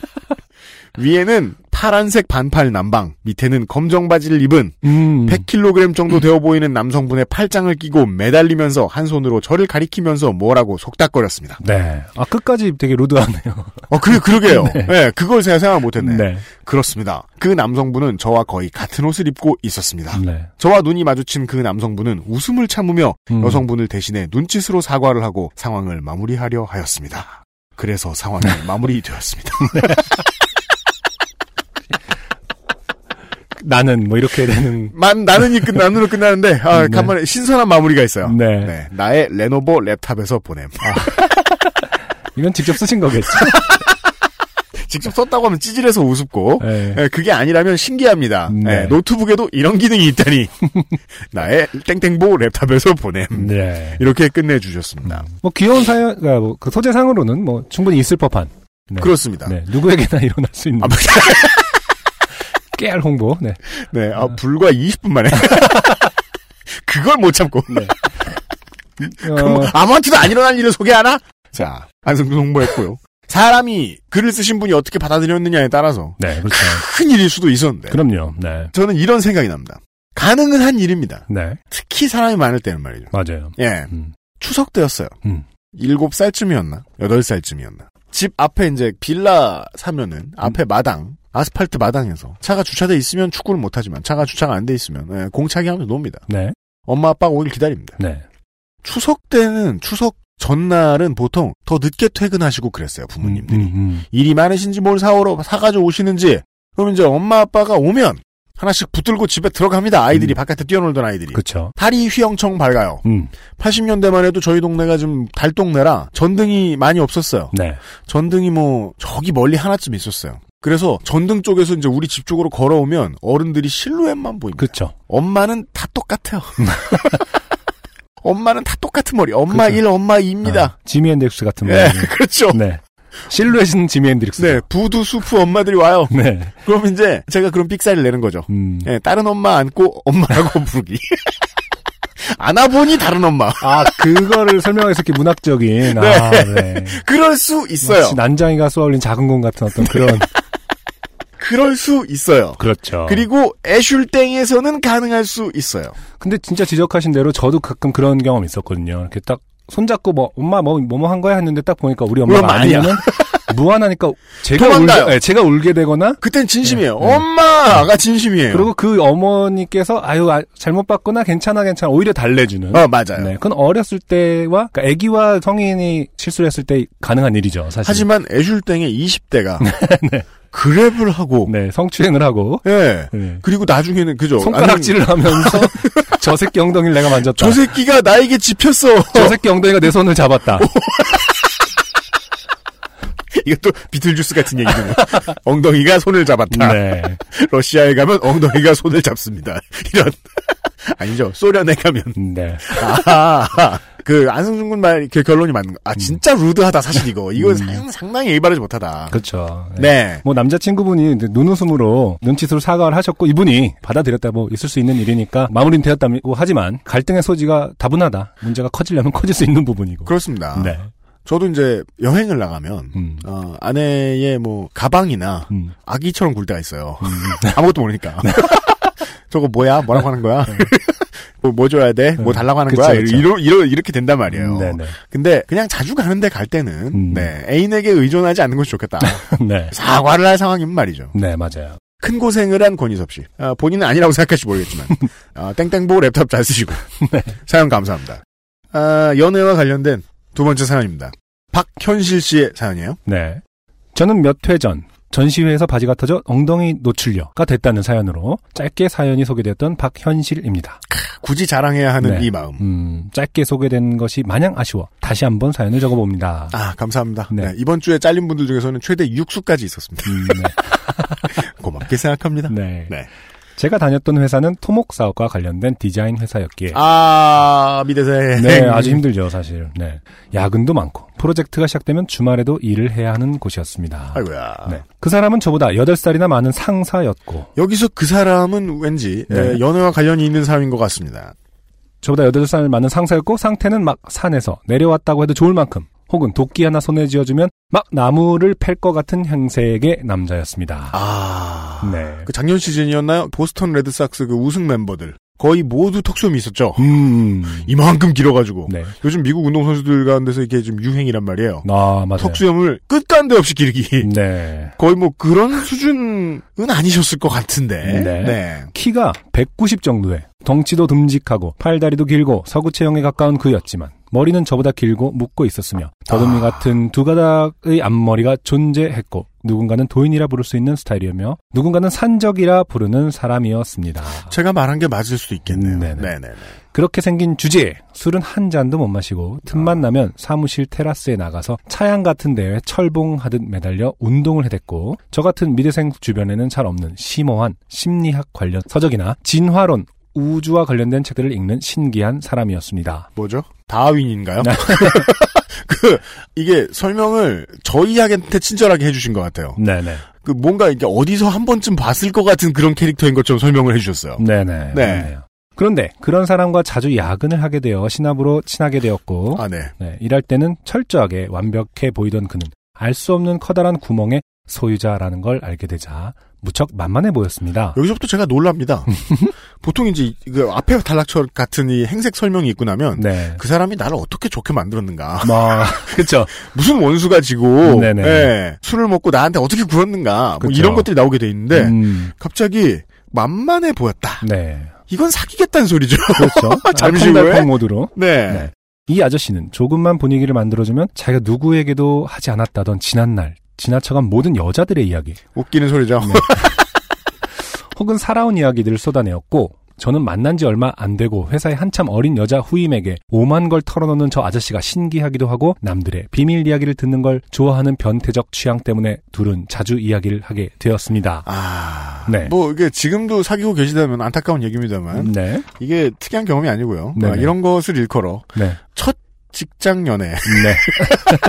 위에는 파란색 반팔 남방, 밑에는 검정 바지를 입은 음. 100kg 정도 되어 보이는 남성분의 팔짱을 끼고 매달리면서 한 손으로 저를 가리키면서 뭐라고 속닥거렸습니다. 네. 아, 끝까지 되게 루드하네요. [laughs] 어, 그, 그러게요. [laughs] 네. 네. 그걸 제가 생각 못 했네. 네. 그렇습니다. 그 남성분은 저와 거의 같은 옷을 입고 있었습니다. 네. 저와 눈이 마주친 그 남성분은 웃음을 참으며 음. 여성분을 대신해 눈짓으로 사과를 하고 상황을 마무리하려 하였습니다. 그래서 상황이 [laughs] 마무리되었습니다. 나는 뭐 이렇게 되는. [laughs] 만 나는이 끝 나는으로 끝나는데 아, 네. 간만에 신선한 마무리가 있어요. 네. 네, 나의 레노버 랩탑에서 보냄. 이건 직접 쓰신 거겠죠. [laughs] 직접 썼다고 하면 찌질해서 우습고 네. 예, 그게 아니라면 신기합니다. 네. 예, 노트북에도 이런 기능이 있다니 [laughs] 나의 땡땡보 랩탑에서 보냄. 네. 이렇게 끝내주셨습니다. 뭐 귀여운 사연, 아, 뭐, 그 소재상으로는 뭐 충분히 있을 법한. 네. 그렇습니다. 네. 누구에게나 일어날 수 있는 아, 깨알 홍보. 네. 네, 아, 불과 20분 만에 [laughs] 그걸 못 참고 [laughs] 그럼 어, 아무한테도 안 일어난 일을 소개하나? 자, 안승준 홍보했고요. 사람이 글을 쓰신 분이 어떻게 받아들였느냐에 따라서 네, 그렇죠. 큰 일일 수도 있었는데 그럼요. 네. 저는 이런 생각이 납니다. 가능은 한 일입니다. 네. 특히 사람이 많을 때는 말이죠. 맞아요. 예, 음. 추석 때였어요. 음. 7살쯤이었나? 8살쯤이었나? 집 앞에 이제 빌라 사면은 앞에 마당, 아스팔트 마당에서 차가 주차돼 있으면 축구를 못 하지만 차가 주차가 안 돼 있으면 예, 공차기 하면서 놉니다. 네. 엄마 아빠가 오길 기다립니다. 네. 추석 때는 추석 전날은 보통 더 늦게 퇴근하시고 그랬어요 부모님들이 음, 음, 일이 많으신지 뭘 사오러 사가지고 오시는지 그럼 이제 엄마 아빠가 오면 하나씩 붙들고 집에 들어갑니다 아이들이 음. 바깥에 뛰어놀던 아이들이 그렇죠. 달이 휘영청 밝아요 음. 80년대만 해도 저희 동네가 좀 달동네라 전등이 많이 없었어요 네. 전등이 뭐 저기 멀리 하나쯤 있었어요 그래서 전등 쪽에서 이제 우리 집 쪽으로 걸어오면 어른들이 실루엣만 보입니다 그렇죠. 엄마는 다 똑같아요 [laughs] 엄마는 다 똑같은 머리 엄마 그렇죠. 일 엄마 이입니다 아, 지미 헨드릭스 같은 네, 분. [laughs] 그렇죠. 네. 실루엣은 지미 앤드릭스. 네, 부두 수프 엄마들이 와요. 네. 그럼 이제 제가 그런 삑사리를 내는 거죠. 음. 예, 다른 엄마 안고 엄마라고 [laughs] 부르기. 안아보니 다른 엄마. 아, 그거를 설명해서 이렇게 문학적인. 아, 네. 그럴 수 있어요. 난장이가 쏘아올린 작은 공 같은 어떤 그런. 그럴 수 있어요. 그렇죠. 그리고 애슐땡에서는 가능할 수 있어요. 근데 진짜 지적하신 대로 저도 가끔 그런 경험 있었거든요. 이렇게 딱 손잡고 뭐 엄마 뭐 뭐뭐 한 거야 했는데 딱 보니까 우리 엄마가 아니야. [laughs] 무한하니까 제가 도망가요. 울게 네, 제가 울게 되거나 그땐 진심이에요. 네, 네. 엄마가 진심이에요. 그리고 그 어머니께서 아유 아, 잘못 봤구나 괜찮아 괜찮아 오히려 달래주는 어, 맞아요. 네, 그건 어렸을 때와 그러니까 아기와 성인이 실수를 했을 때 가능한 일이죠 사실. 하지만 애슐땡의 20대가 [laughs] 그랩을 하고 네 성추행을 하고 예. 네. 그리고 나중에는 그죠. 손가락질을 하면서 [laughs] 저 새끼 엉덩이를 내가 만졌다. 저 새끼가 나에게 집혔어. 저 새끼 엉덩이가 내 손을 잡았다. [laughs] 이것도 비틀주스 같은 얘기네요. [laughs] 엉덩이가 손을 잡았다. 네. [laughs] 러시아에 가면 엉덩이가 손을 잡습니다. [laughs] 이런. 아니죠. 소련에 가면. 네. 아, 그 안승준 군 말, 그 결론이 맞는 거. 아, 진짜 루드하다, 사실 이거. 이건 상, 상당히 예의 바르지 못하다. 그렇죠. 네. 뭐 남자친구분이 눈웃음으로 눈치스로 사과를 하셨고 이분이 받아들였다 뭐 있을 수 있는 일이니까 마무리는 되었다고 하지만 갈등의 소지가 다분하다. 문제가 커지려면 커질 수 있는 부분이고. 그렇습니다. 네. 저도 이제 여행을 나가면, 음. 어, 아내의 뭐, 가방이나 음. 아기처럼 굴 때가 있어요. [laughs] 아무것도 모르니까. [laughs] 저거 뭐야? 뭐라고 하는 거야? [laughs] 뭐, 뭐 줘야 돼? 뭐 달라고 하는 그쵸, 거야? 그쵸. 이러, 이러, 이렇게 된단 말이에요. 네네. 근데 그냥 자주 가는데 갈 때는, 음. 네, 애인에게 의존하지 않는 것이 좋겠다. 네. 사과를 할 상황이면 말이죠. 네, 맞아요. 큰 고생을 한 권희섭 씨. 아, 본인은 아니라고 생각할지 모르겠지만. 아, 땡땡보 랩탑 잘 쓰시고. 네. 사연 감사합니다. 아, 연애와 관련된 두 번째 사연입니다. 박현실 씨의 사연이에요. 네. 저는 몇 회 전 전시회에서 바지가 터져 엉덩이 노출녀가 됐다는 사연으로 짧게 사연이 소개되었던 박현실입니다. 굳이 자랑해야 하는 네. 이 마음. 음, 짧게 소개된 것이 마냥 아쉬워 다시 한번 사연을 적어봅니다. 아, 감사합니다. 네. 네, 이번 주에 잘린 분들 중에서는 최대 6수까지 있었습니다. 음, [laughs] 고맙게 생각합니다. 네. 네. 네. 제가 다녔던 회사는 토목 사업과 관련된 디자인 회사였기에 아, 미대생. 네, 아주 힘들죠, 사실. 네. 야근도 많고 프로젝트가 시작되면 주말에도 일을 해야 하는 곳이었습니다. 아이고야. 네. 그 사람은 저보다 8살이나 많은 상사였고 여기서 그 사람은 왠지 네. 에, 연애와 관련이 있는 사람인 것 같습니다. 저보다 8살 많은 상사였고 상태는 막 산에서 내려왔다고 해도 좋을 만큼 혹은 도끼 하나 손에 쥐어주면 막 나무를 팰 것 같은 형색의 남자였습니다. 아. 네. 그 작년 시즌이었나요? 보스턴 레드삭스 그 우승 멤버들. 거의 모두 턱수염이 있었죠. 음. 이만큼 길어가지고. 네. 요즘 미국 운동선수들 가운데서 이게 좀 유행이란 말이에요. 아, 맞아요. 턱수염을 끝간데 없이 기르기. 네. 거의 뭐 그런 수준은 아니셨을 것 같은데. 네. 키가 190 정도에 덩치도 듬직하고 팔다리도 길고 서구 체형에 가까운 그였지만 머리는 저보다 길고 묶고 있었으며 더듬이 아. 같은 두 가닥의 앞머리가 존재했고 누군가는 도인이라 부를 수 있는 스타일이었며 누군가는 산적이라 부르는 사람이었습니다. 제가 말한 게 맞을 수도 있겠네요. 음, 네네. 네네. 그렇게 생긴 주제에 술은 한 잔도 못 마시고 틈만 나면 사무실 테라스에 나가서 차양 같은 데에 철봉하듯 매달려 운동을 해댔고 저 같은 미대생 주변에는 잘 없는 심오한 심리학 관련 서적이나 진화론 우주와 관련된 책들을 읽는 신기한 사람이었습니다. 뭐죠? 다윈인가요? 네. [laughs] 그 이게 설명을 저희한테 친절하게 해주신 것 같아요. 네네. 그 뭔가 이게 어디서 한 번쯤 봤을 것 같은 그런 캐릭터인 것처럼 설명을 해주셨어요. 네네. 네. 맞네요. 그런데 그런 사람과 자주 야근을 하게 되어 신압으로 친하게 되었고 아 네. 네, 일할 때는 철저하게 완벽해 보이던 그는 알 수 없는 커다란 구멍의 소유자라는 걸 알게 되자 무척 만만해 보였습니다. 여기서부터 제가 놀랍니다. [laughs] 보통 이제 그 앞에 단락처 같은 이 행색 설명이 있고 나면 네. 그 사람이 나를 어떻게 좋게 만들었는가. 뭐, [laughs] 그쵸. [laughs] 무슨 원수가 지고. 예, 술을 먹고 나한테 어떻게 굴었는가 뭐. 이런 것들이 나오게 돼 있는데 음, 갑자기 만만해 보였다. 네. 이건 사귀겠다는 소리죠. 그렇죠. 잠시 후에? 모드로. 네. 네. 이 아저씨는 조금만 분위기를 만들어주면 자기가 누구에게도 하지 않았다던 지난날, 지나쳐간 모든 여자들의 이야기, 웃기는 소리죠. 네. [laughs] 혹은 살아온 이야기들을 쏟아내었고, 저는 만난 지 얼마 안 되고 회사에 한참 어린 여자 후임에게 오만 걸 털어놓는 저 아저씨가 신기하기도 하고 남들의 비밀 이야기를 듣는 걸 좋아하는 변태적 취향 때문에 둘은 자주 이야기를 하게 되었습니다. 아, 네. 뭐 이게 지금도 사귀고 계시다면 안타까운 얘기입니다만 네. 이게 특이한 경험이 아니고요. 아, 이런 것을 일컬어 네. 첫 직장 연애 네.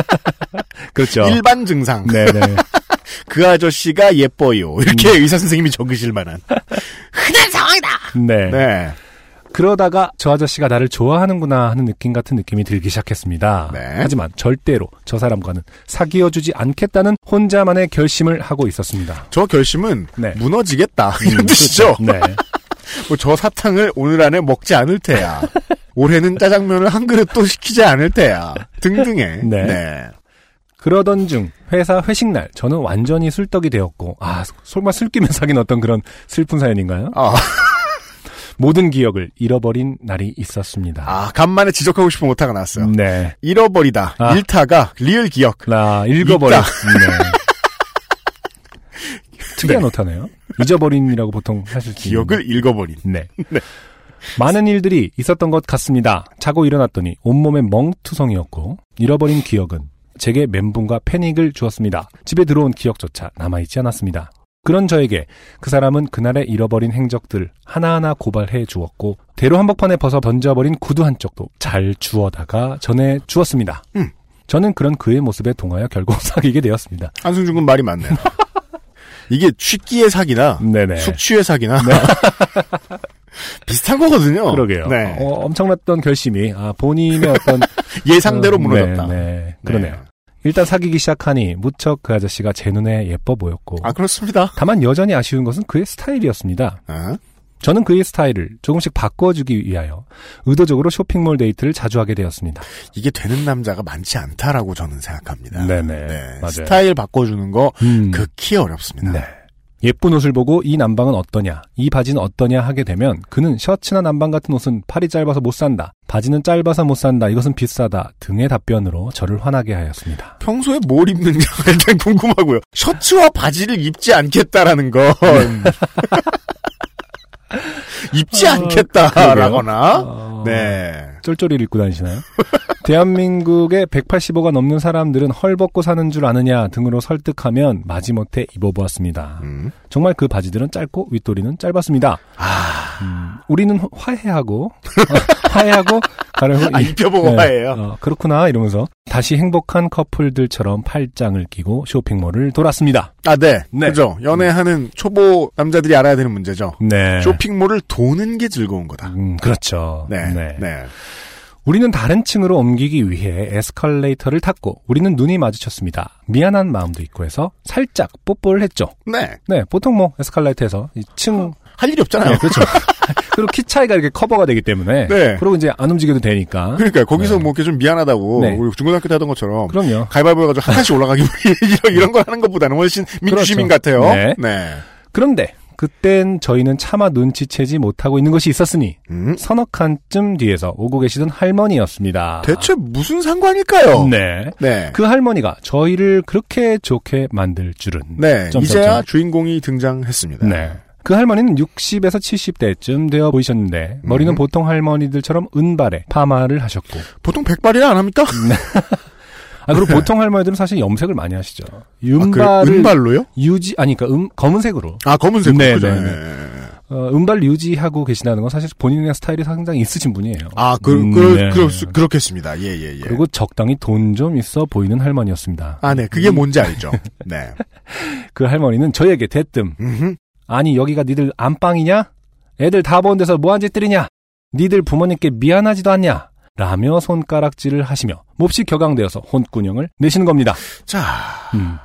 [laughs] 그렇죠. 일반 증상. 네네. [laughs] 그 아저씨가 예뻐요. 이렇게 의사 선생님이 적으실 만한. [laughs] 흔한 상황이다. 네. 네. 그러다가 저 아저씨가 나를 좋아하는구나 하는 느낌 같은 느낌이 들기 시작했습니다. 네. 하지만 절대로 저 사람과는 사귀어 주지 않겠다는 혼자만의 결심을 하고 있었습니다. 저 결심은 네. 무너지겠다. 이런 음, 뜻이죠. 네. 뭐 저 사탕을 오늘 안에 먹지 않을 테야. 올해는 짜장면을 한 그릇도 시키지 않을 테야. 등등의. [laughs] 네. 그러던 중 회사 회식 날 저는 완전히 술떡이 되었고 아 설마 술기면 사귄 어떤 그런 슬픈 사연인가요? 아, [laughs] 모든 기억을 잃어버린 날이 있었습니다. 아, 간만에 지적하고 싶은 오타가 나왔어요. 네. 잃어버리다. 아. 일타가 리을 기억. 나 읽어버린. 있다. 네. [laughs] 특이한 오타네요. 잊어버린이라고 보통 있는. 기억을 읽어버린. 네. 네. 많은 일들이 있었던 것 같습니다. 자고 일어났더니 온몸에 멍투성이었고 잃어버린 기억은 제게 멘붕과 패닉을 주었습니다. 집에 들어온 기억조차 남아있지 않았습니다. 그런 저에게 그 사람은 그날의 잃어버린 행적들 하나하나 고발해 주었고 대로 한복판에 벗어 던져버린 구두 한쪽도 잘 주워다가 전해 주었습니다. 음. 저는 그런 그의 모습에 동하여 결국 [laughs] 사귀게 되었습니다. 한승준 군 말이 맞네요. [laughs] 이게 취기의 사기나 네네. 숙취의 사기나 [laughs] 비슷한 거거든요. 그러게요. 네. 어, 엄청났던 결심이 아, 본인의 어떤 [laughs] 예상대로 어, 무너졌다. 네, 네. 그러네요. 일단 사귀기 시작하니 무척 그 아저씨가 제 눈에 예뻐 보였고 아 그렇습니다. 다만 여전히 아쉬운 것은 그의 스타일이었습니다. 아, 저는 그의 스타일을 조금씩 바꿔주기 위하여 의도적으로 쇼핑몰 데이트를 자주 하게 되었습니다. 이게 되는 남자가 많지 않다라고 저는 생각합니다. 네네. 네, 맞아요. 스타일 바꿔주는 거 음, 극히 어렵습니다. 네. 예쁜 옷을 보고 이 남방은 어떠냐, 이 바지는 어떠냐 하게 되면 그는 셔츠나 남방 같은 옷은 팔이 짧아서 못 산다, 바지는 짧아서 못 산다, 이것은 비싸다 등의 답변으로 저를 화나게 하였습니다. 평소에 뭘 입는지가 일단 궁금하고요. 셔츠와 바지를 입지 않겠다라는 건 [laughs] 입지 아, 않겠다라거나 어, 네. 쫄쫄이를 입고 다니시나요? [laughs] 대한민국의 185가 넘는 사람들은 헐벗고 사는 줄 아느냐 등으로 설득하면 마지못해 입어보았습니다. 음. 정말 그 바지들은 짧고 윗도리는 짧았습니다. 아, 음, 우리는 화해하고 어, [laughs] 화해하고 가려고 아 이- 입혀보고 네. 화해요. 어, 그렇구나 이러면서 다시 행복한 커플들처럼 팔짱을 끼고 쇼핑몰을 돌았습니다. 아, 네. 네. 그죠. 연애하는 초보 남자들이 알아야 되는 문제죠. 네. 쇼핑몰을 도는 게 즐거운 거다. 음, 그렇죠. 네. 네. 우리는 다른 층으로 옮기기 위해 에스컬레이터를 탔고 우리는 눈이 마주쳤습니다. 미안한 마음도 있고 해서 살짝 뽀뽀를 했죠. 네. 네, 보통 뭐 에스컬레이터에서 이 층, 할 일이 없잖아요. 네, 그렇죠. [laughs] 그리고 키 차이가 이렇게 커버가 되기 때문에 네. 그리고 이제 안 움직여도 되니까. 그러니까 거기서 네. 뭐 이렇게 좀 미안하다고 네. 우리 중고등학교 때 하던 것처럼 그럼요. 가위바위보 해가지고 한 칸씩 올라가기 [laughs] 이런, 이런 걸 하는 것보다는 훨씬 민주시민 그렇죠. 같아요. 네. 네. 그런데 그땐 저희는 차마 눈치채지 못하고 있는 것이 있었으니 음, 서너 칸쯤 뒤에서 오고 계시던 할머니였습니다. 대체 무슨 상관일까요? 네. 네. 그 할머니가 저희를 그렇게 좋게 만들 줄은. 네. 점점점. 이제야 주인공이 등장했습니다. 네. 그 할머니는 60에서 70대쯤 되어 보이셨는데 머리는 음. 보통 할머니들처럼 은발에 파마를 하셨고 보통 백발이라 안 합니까? [laughs] 아 그리고 보통 할머니들은 사실 염색을 많이 하시죠. 아, 그래? 은발을 은발로요? 유지 아니 그러니까 음, 검은색으로 아, 검은색. 네, 그죠? 네, 네. 어, 은발 유지하고 계시다는 건 사실 본인의 스타일이 상당히 있으신 분이에요. 아, 그, 음, 그, 네. 그렇, 그렇겠습니다. 예, 예, 예. 그리고 적당히 돈 좀 있어 보이는 할머니였습니다. 아, 네. 그게 뭔지 알죠. 네. [laughs] 그 할머니는 저에게 대뜸. 아니 여기가 니들 안방이냐? 애들 다 보는 데서 뭐한 짓들이냐? 니들 부모님께 미안하지도 않냐? 라며 손가락질을 하시며 몹시 격앙되어서 혼꾸녕을 내시는 겁니다. 자, 음,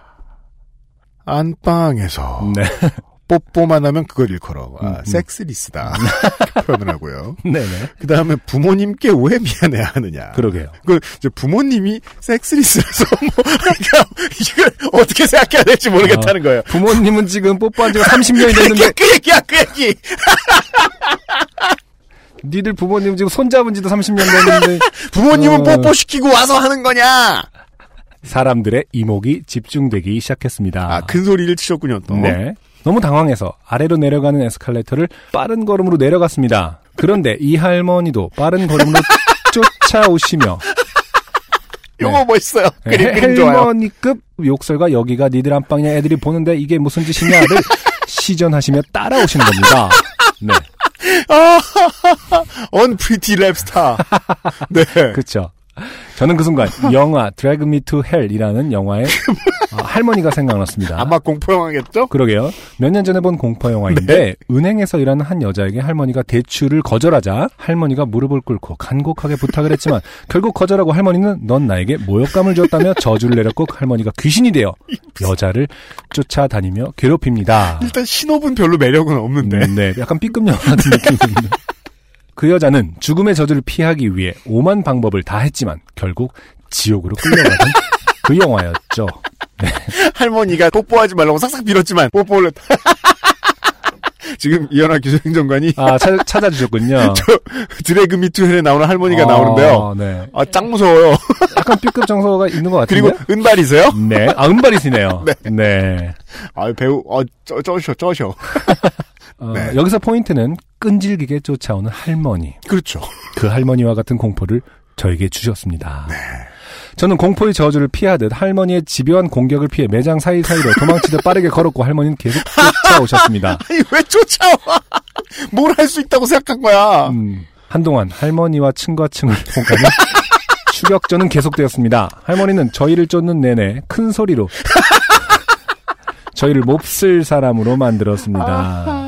안방에서 네, [laughs] 뽀뽀만 하면 그걸 일컬어. 아, 음, 음. 섹스리스다. [laughs] 표현을 하고요. 네네. 그 다음에 부모님께 왜 미안해야 하느냐. 그러게요. 그, 이제 부모님이 섹스리스라서 [laughs] 뭐, 그러니까 이걸 어떻게 생각해야 될지 모르겠다는 거예요. 부모님은 지금 뽀뽀한 지가 30년이 됐는데 그 얘기야, 그 얘기! [laughs] 니들 부모님 지금 손잡은 지도 30년 됐는데 부모님은 어. 뽀뽀시키고 와서 하는 거냐! 사람들의 이목이 집중되기 시작했습니다. 아, 큰 소리를 치셨군요, 또. 네. 너무 당황해서 아래로 내려가는 에스컬레이터를 빠른 걸음으로 내려갔습니다. 그런데 이 할머니도 빠른 걸음으로 [laughs] 쫓아오시며 [laughs] 요거 네. 멋있어요. 네, 그림, 그림. 할머니급 욕설과 여기가 니들 안방이냐 애들이 보는데 이게 무슨 짓이냐를 [laughs] 시전하시며 따라오시는 겁니다. 네, 언프리티 랩스타. 네. 그렇죠. 저는 그 순간 [laughs] 영화 Drag Me to Hell이라는 영화의 어, [laughs] 할머니가 생각났습니다. 아마 공포 영화겠죠? 그러게요. 몇 년 전에 본 공포 영화인데 은행에서 일하는 한 여자에게 할머니가 대출을 거절하자 할머니가 무릎을 꿇고 간곡하게 부탁을 했지만 [laughs] 결국 거절하고 할머니는 넌 나에게 모욕감을 줬다며 저주를 내렸고 할머니가 귀신이 되어 여자를 쫓아다니며 괴롭힙니다. 일단 신호분 별로 매력은 없는데. 음, 네, 약간 B급 영화 같은 느낌입니다. 그 여자는 죽음의 저주를 피하기 위해 오만 방법을 다 했지만 결국 지옥으로 끌려가던 [laughs] 그 영화였죠. 할머니가 뽀뽀하지 말라고 싹싹 빌었지만 뽀뽀를 [laughs] 지금 이현아 기술행정관이 아, 찾, 찾아주셨군요. [laughs] 드래그 미투헬에 나오는 할머니가 나오는데요. 아, 네. 아, 짱 무서워요. 약간 B급 정서가 있는 것 같은데. 그리고 은발이세요? 네. 아, 은발이시네요. 네. 아, 배우, 어, 쩌, 쩌셔, 쩌셔. 어, 네. 여기서 포인트는 끈질기게 쫓아오는 할머니. 그렇죠. 그 할머니와 같은 공포를 저에게 주셨습니다. 네. 저는 공포의 저주를 피하듯 할머니의 집요한 공격을 피해 매장 사이사이로 도망치듯 [laughs] 빠르게 걸었고 할머니는 계속 쫓아오셨습니다. [laughs] 아니 왜 쫓아와? 뭘 할 수 있다고 생각한 거야? 음, 한동안 할머니와 층과 층을 통과는 [laughs] 추격전은 계속되었습니다. 할머니는 저희를 쫓는 내내 큰 소리로 저희를 몹쓸 사람으로 만들었습니다.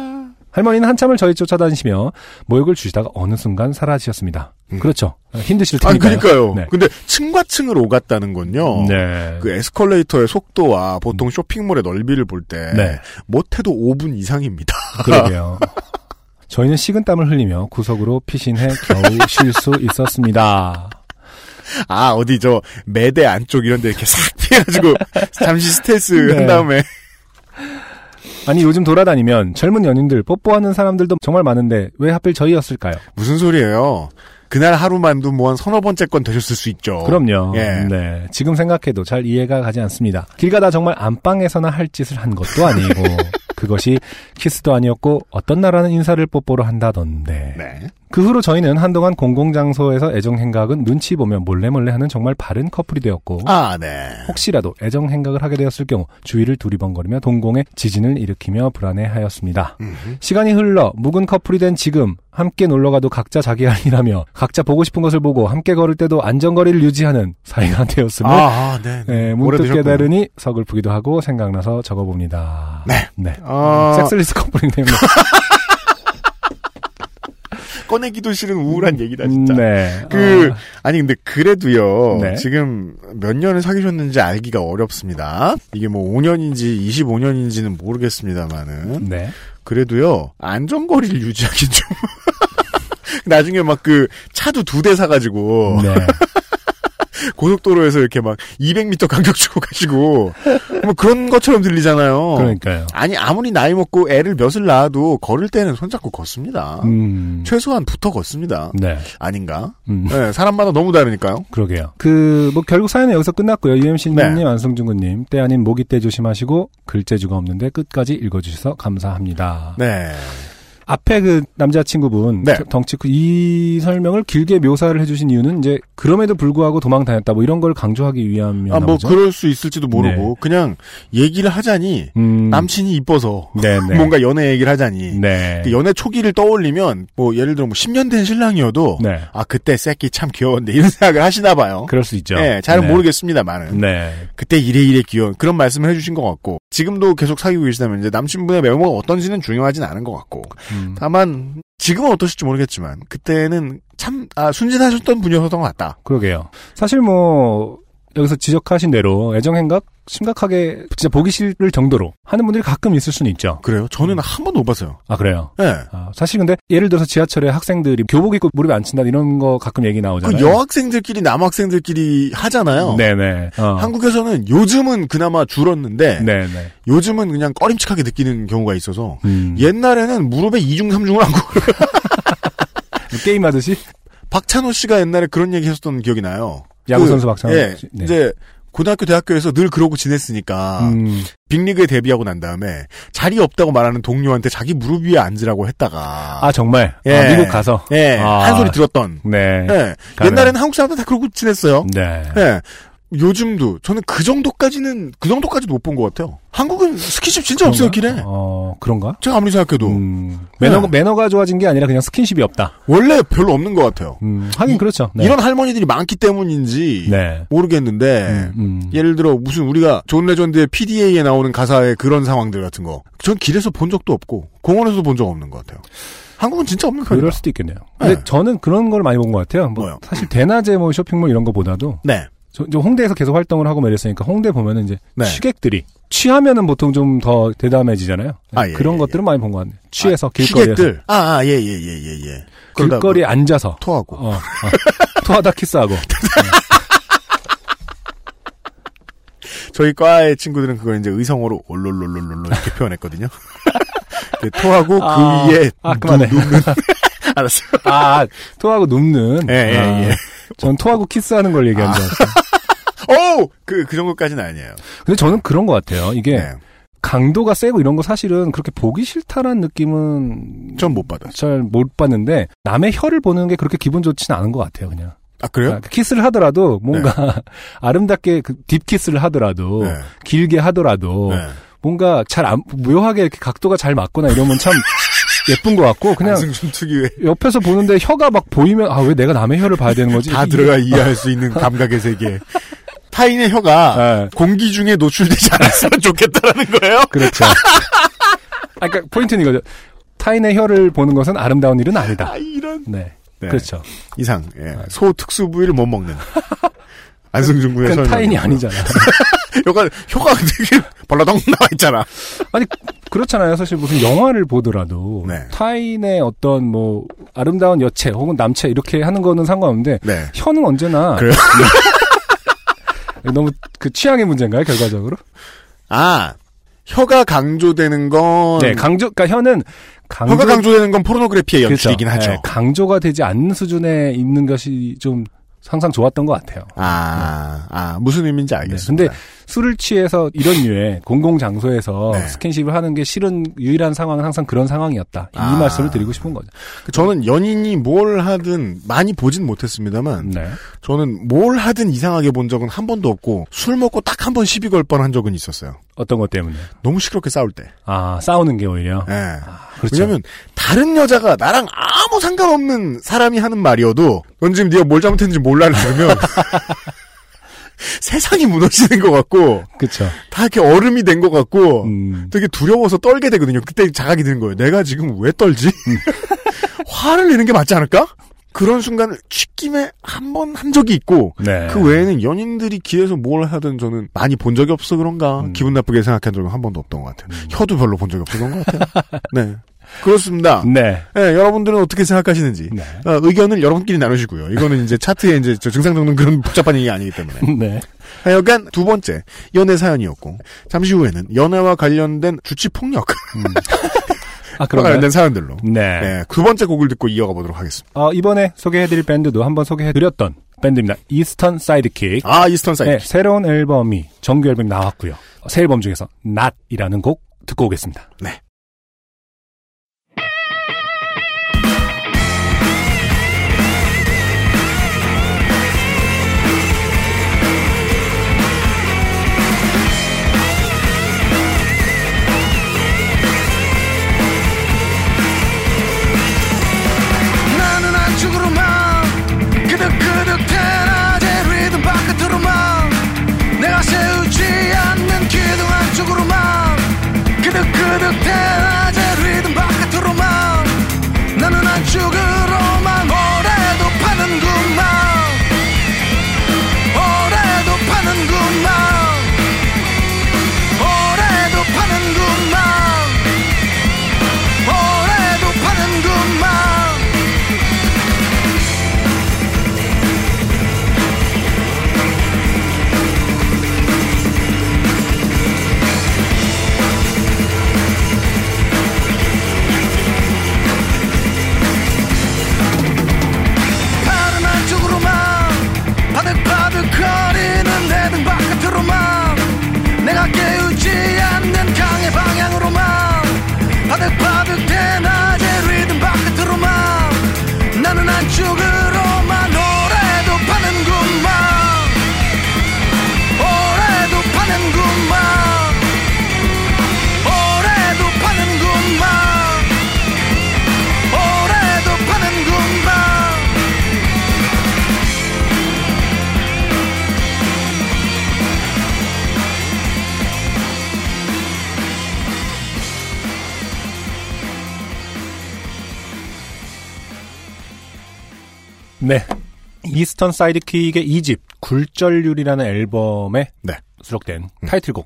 할머니는 한참을 저희 쫓아다니시며 모욕을 주시다가 어느 순간 사라지셨습니다. 그렇죠. 힘드실 아니 테니까요. 그러니까요. 네. 근데 층과 층을 오갔다는 건요. 네. 그 에스컬레이터의 속도와 보통 쇼핑몰의 넓이를 볼때 네. 못해도 5분 이상입니다. [laughs] 그러게요. 저희는 식은 땀을 흘리며 구석으로 피신해 겨우 쉴 수 있었습니다. 아 어디 저 매대 안쪽 이런데 이렇게 싹 피해가지고 잠시 스트레스 네. 한 다음에 아니 요즘 돌아다니면 젊은 연인들 뽀뽀하는 사람들도 정말 많은데 왜 하필 저희였을까요? 무슨 소리예요? 그날 하루만도 뭐 한 서너 번째 건 되셨을 수 있죠. 그럼요. 예. 네. 지금 생각해도 잘 이해가 가지 않습니다. 길 가다 정말 안방에서나 할 짓을 한 것도 아니고 [laughs] 그것이 키스도 아니었고 어떤 나라는 인사를 뽀뽀로 한다던데. 네. 그 후로 저희는 한동안 공공장소에서 애정 행각은 눈치 보며 몰래 몰래 하는 정말 바른 커플이 되었고 아, 네. 혹시라도 애정 행각을 하게 되었을 경우 주위를 두리번거리며 동공에 지진을 일으키며 불안해하였습니다. 음흠. 시간이 흘러 묵은 커플이 된 지금 함께 놀러가도 각자 자기 할 일하며 각자 보고 싶은 것을 보고 함께 걸을 때도 안전거리를 유지하는 사이가 [laughs] 되었음을 아, 아, 네. 네. 예, 문득. 깨달으니 서글프기도 하고 생각나서 적어봅니다. 네. 네. 아, 섹스리스 커플이 때문에. [laughs] 꺼내기도 싫은 우울한 얘기다, 진짜. 네. 그, 아, 아니, 근데 그래도요, 네. 지금 몇 년을 사귀셨는지 알기가 어렵습니다. 이게 뭐 5년인지 25년인지는 모르겠습니다만은, 네. 그래도요, 안전거리를 유지하긴 좀. [laughs] 나중에 막 그, 차도 두 대 사가지고, 네. 고속도로에서 이렇게 막 200m 간격 주고 가시고, 뭐 그런 것처럼 들리잖아요. 그러니까요. 아니, 아무리 나이 먹고 애를 몇을 낳아도 걸을 때는 손잡고 걷습니다. 음. 최소한 붙어 걷습니다. 네. 아닌가? 음. 네, 사람마다 너무 다르니까요. 그러게요. 그, 뭐, 결국 사연은 여기서 끝났고요. UMC님, 네. 안성준군님, 때 아닌 모기 때 조심하시고, 글재주가 없는데 끝까지 읽어주셔서 감사합니다. 네. 앞에 그 남자친구분, 네. 덩- 덩치 크- 이 설명을 길게 묘사를 해주신 이유는 이제, 그럼에도 불구하고 도망 다녔다, 뭐 이런 걸 강조하기 위함이었나 아, 뭐, 보죠? 그럴 수 있을지도 모르고, 그냥 얘기를 하자니, 음, 남친이 이뻐서, 네네. [laughs] 뭔가 연애 얘기를 하자니, 네. 그 연애 초기를 떠올리면, 뭐, 예를 들어 뭐 10년 된 신랑이어도, 네. 아, 그때 새끼 참 귀여웠는데, 이런 [laughs] 생각을 하시나 봐요. 그럴 수 있죠. 네, 네. 모르겠습니다만은. 네. 그때 이래 이래 귀여운, 그런 말씀을 해주신 것 같고, 지금도 계속 사귀고 계시다면, 이제 남친분의 외모가 어떤지는 중요하진 않은 것 같고, 음. 다만, 지금은 어떠실지 모르겠지만, 그때는 참, 아, 순진하셨던 분이었던 것 같다. 그러게요. 사실 뭐 여기서 지적하신 대로 애정행각 심각하게 진짜 보기 싫을 정도로 하는 분들이 가끔 있을 수는 있죠. 그래요? 저는 한 번도 못 봤어요. 아 그래요. 예. 아, 사실 근데 예를 들어서 지하철에 학생들이 교복 입고 무릎에 안 친다 이런 거 가끔 얘기 그 나오잖아요. 여학생들끼리 남학생들끼리 하잖아요. 네네. 어. 한국에서는 요즘은 그나마 줄었는데 네네. 요즘은 그냥 꺼림칙하게 느끼는 경우가 있어서 음. 옛날에는 무릎에 이중 삼중을 안고 [laughs] 게임 하듯이 박찬호 씨가 옛날에 그런 얘기 했었던 기억이 나요. 야구 그, 선수 박찬호 예, 씨. 네. 이제 고등학교 대학교에서 늘 그러고 지냈으니까 음. 빅리그에 데뷔하고 난 다음에 자리 없다고 말하는 동료한테 자기 무릎 위에 앉으라고 했다가 아 정말 예. 아, 미국 가서 예, 아. 한 소리 들었던 네. 예. 옛날에는 한국 사람들 다 그러고 지냈어요. 네. 예. 요즘도 저는 그 정도까지는 그 정도까지도 못 본 것 같아요. 한국은 스킨십 진짜 없어요 길에. 어 그런가? 제가 아무리 생각해도 음, 매너 네. 매너가 좋아진 게 아니라 그냥 스킨십이 없다. 원래 별로 없는 것 같아요. 음, 하긴 이- 그렇죠. 네. 이런 할머니들이 많기 때문인지 네. 모르겠는데 음, 음. 예를 들어 무슨 우리가 존 레전드의 PDA에 나오는 가사의 그런 상황들 같은 거. 전 길에서 본 적도 없고 공원에서도 본 적 없는 것 같아요. 한국은 진짜 없는 편이에요. 그럴 수도 있겠네요. 근데 네. 저는 그런 걸 많이 본 것 같아요. 뭐 뭐요? 사실 대낮에 뭐 쇼핑몰 이런 거보다도 네. 저, 저 홍대에서 계속 활동을 하고 뭐 이랬으니까 홍대 보면은 이제 네. 취객들이 취하면은 보통 좀 더 대담해지잖아요. 아, 예, 그런 예, 것들은 많이 본 것 같네요. 취해서 길거리에서 시객들. 아, 아, 예, 예, 예, 예, 예. 길거리에 뭐 앉아서 토하고. 어, 어. 토하다 키스하고 [laughs] 저희 과의 친구들은 그걸 이제 의성어로 올롤롤롤롤 이렇게 [laughs] 표현했거든요. 토하고 아, 그 위에 아, 그만해. 누, 는 [laughs] 알았어요. 아 토하고 눕는. 예, 예, 아, 예. 전 토하고 키스하는 걸 얘기한 줄 알았어요. [laughs] 오! 그, 그 정도까지는 아니에요. 근데 저는 그런 것 같아요. 이게 네. 강도가 세고 이런 거 사실은 그렇게 보기 싫다라는 느낌은 전 못 받았어요. 잘 못 봤는데 남의 혀를 보는 게 그렇게 기분 좋지는 않은 것 같아요. 그냥 아, 그래요? 그러니까 키스를 하더라도 뭔가 [laughs] 아름답게 그 딥키스를 하더라도 네. 길게 하더라도 네. 뭔가 잘 안, 묘하게 이렇게 각도가 잘 맞거나 이러면 참 예쁜 것 같고 그냥 안승준 특유의 옆에서 보는데 혀가 막 보이면 아 왜 내가 남의 혀를 봐야 되는 거지? 다 이- 들어가 이해할 수 있는 감각의 세계. 타인의 혀가 네. 공기 중에 노출되지 않았으면 좋겠다라는 거예요? 그렇죠. 아, 그러니까 포인트는 이거죠. 타인의 혀를 보는 것은 아름다운 일은 아니다. 아, 이런. 네. 네. 그렇죠. 이상, 예. 소 특수 부위를 못 먹는. 안승준 군의 설명. 타인이 아니잖아. [laughs] 혀가, 혀가 되게 벌러덩 나와 있잖아. 아니 그렇잖아요. 사실 무슨 영화를 보더라도 네. 타인의 어떤 뭐 아름다운 여체 혹은 남체 이렇게 하는 거는 상관없는데 네. 혀는 언제나 그래요? 네. 너무 그 취향의 문제인가요, 결과적으로? 아, 혀가 강조되는 건. 네, 강조 그러니까 혀는 강조 혀가 강조되는 건 포르노그래피의 그렇죠. 연출이긴 하죠. 네, 강조가 되지 않는 수준에 있는 것이 좀 항상 좋았던 것 같아요. 아, 아, 무슨 의미인지 네, 알겠습니다. 근데 술을 취해서 이런 [laughs] 류의 공공 장소에서 네. 스킨십을 하는 게 싫은 유일한 상황은 항상 그런 상황이었다. 이 아. 말씀을 드리고 싶은 거죠. 저는 연인이 뭘 하든 많이 보진 못했습니다만, 네. 저는 뭘 하든 이상하게 본 적은 한 번도 없고, 술 먹고 딱 한 번 시비 걸 뻔한 적은 있었어요. 어떤 것 때문에? 너무 시끄럽게 싸울 때. 아, 싸우는 게 오히려. 예. 그렇죠. 왜냐면 다른 여자가 나랑 아무 상관없는 사람이 하는 말이어도 넌 지금 네가 뭘 잘못했는지 몰라 그러면 [laughs] 세상이 무너지는 것 같고 그렇죠. 다 이렇게 얼음이 된 것 같고 음. 되게 두려워서 떨게 되거든요. 그때 자각이 드는 거예요. 내가 지금 왜 떨지? 음. [laughs] 화를 내는 게 맞지 않을까? 그런 순간을 홧김에 한 번 한 적이 있고 네. 그 외에는 연인들이 길에서 뭘 하든 저는 많이 본 적이 없어 그런가 음. 기분 나쁘게 생각한 적은 한 번도 없던 것 같아요. 혀도 별로 본 적이 없었던 것 같아요. [laughs] 네. 그렇습니다. 네. 네, 여러분들은 어떻게 생각하시는지 네. 어, 의견을 여러분끼리 나누시고요. 이거는 이제 차트에 이제 저 증상 적는 그런 복잡한 얘기가 아니기 때문에. [laughs] 네. 하여간 두 번째 연애 사연이었고 잠시 후에는 연애와 관련된 주취 폭력 [laughs] 아, 과 그런가요? 관련된 사연들로 네. 네, 두 번째 곡을 듣고 이어가 보도록 하겠습니다. 어, 이번에 소개해드릴 밴드도 한번 소개해드렸던 밴드입니다. 이스턴 사이드킥. 아 이스턴 사이드. 네, 새로운 앨범이 정규 앨범이 나왔고요. 새 앨범 중에서 Not이라는 곡 듣고 오겠습니다. 네. 이스턴 사이드킥의 2집 굴절률이라는 앨범에 네. 수록된 타이틀곡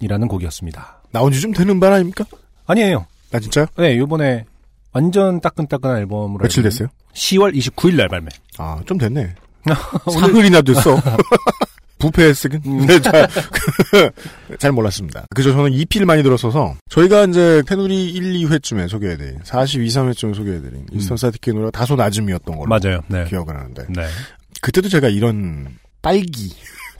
낮이라는 곡이었습니다. 나온 지 좀 되는 판 아닙니까? 아니에요. 나 진짜요? 네, 요번에 완전 따끈따끈한 앨범으로 며칠 됐어요? 10월 29일 날 발매. 아, 좀 됐네. [laughs] 사흘이나 됐어. [laughs] 부패했으긴. 음. 네, 잘, [laughs] 잘 몰랐습니다. 그저 저는 EP를 많이 들었어서, 저희가 이제 페누리 1, 2회쯤에 소개해드린, 42, 3회쯤에 소개해드린, 이스턴 사이드킥 노래가 다소 낮음이었던 걸로 음. 맞아요. 네. 기억을 하는데, 네. 그때도 제가 이런 빨기,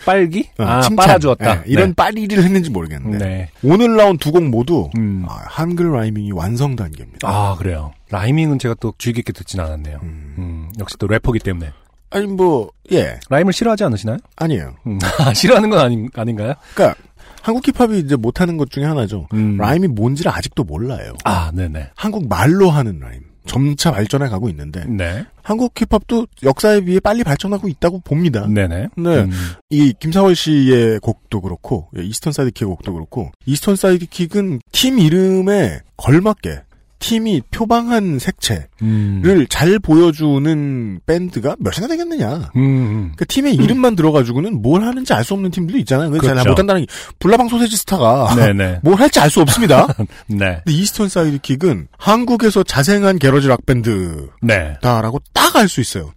빨기? 어, 아, 칭찬, 빨아주었다. 예, 이런 네. 빨이를 했는지 모르겠는데, 네. 오늘 나온 두 곡 모두, 음. 아, 한글 rhyming이 완성 단계입니다. 아, 그래요. rhyming은 제가 또 주의 깊게 듣진 않았네요. 음. 음, 역시 또 래퍼기 때문에. 아니 뭐 예. 라임을 싫어하지 않으시나요? 아니에요. 음, [laughs] 싫어하는 건 아닌, 아닌가요? 그러니까 한국 힙합이 이제 못하는 것 중에 하나죠. 음. 라임이 뭔지를 아직도 몰라요. 아, 네네. 한국 말로 하는 라임. 점차 발전해 가고 있는데 네. 한국 힙합도 역사에 비해 빨리 발전하고 있다고 봅니다. 네네. 네. 음, 이 김사월 씨의 곡도 그렇고 예, 이스턴 사이드킥의 곡도 그렇고 이스턴 사이드킥은 팀 이름에 걸맞게 팀이 표방한 색채를 음. 잘 보여주는 밴드가 몇이나 되겠느냐. 음, 음. 그 팀의 이름만 들어가지고는 뭘 하는지 알 수 없는 팀들도 있잖아요. 그래서 잘 그렇죠. 못한다는 게 불나방 소세지 스타가 네네. [laughs] 뭘 할지 알 수 없습니다. [laughs] 네. 근데 이스턴 사이드킥은 한국에서 자생한 garage rock 밴드다라고 네. 딱 알 수 있어요.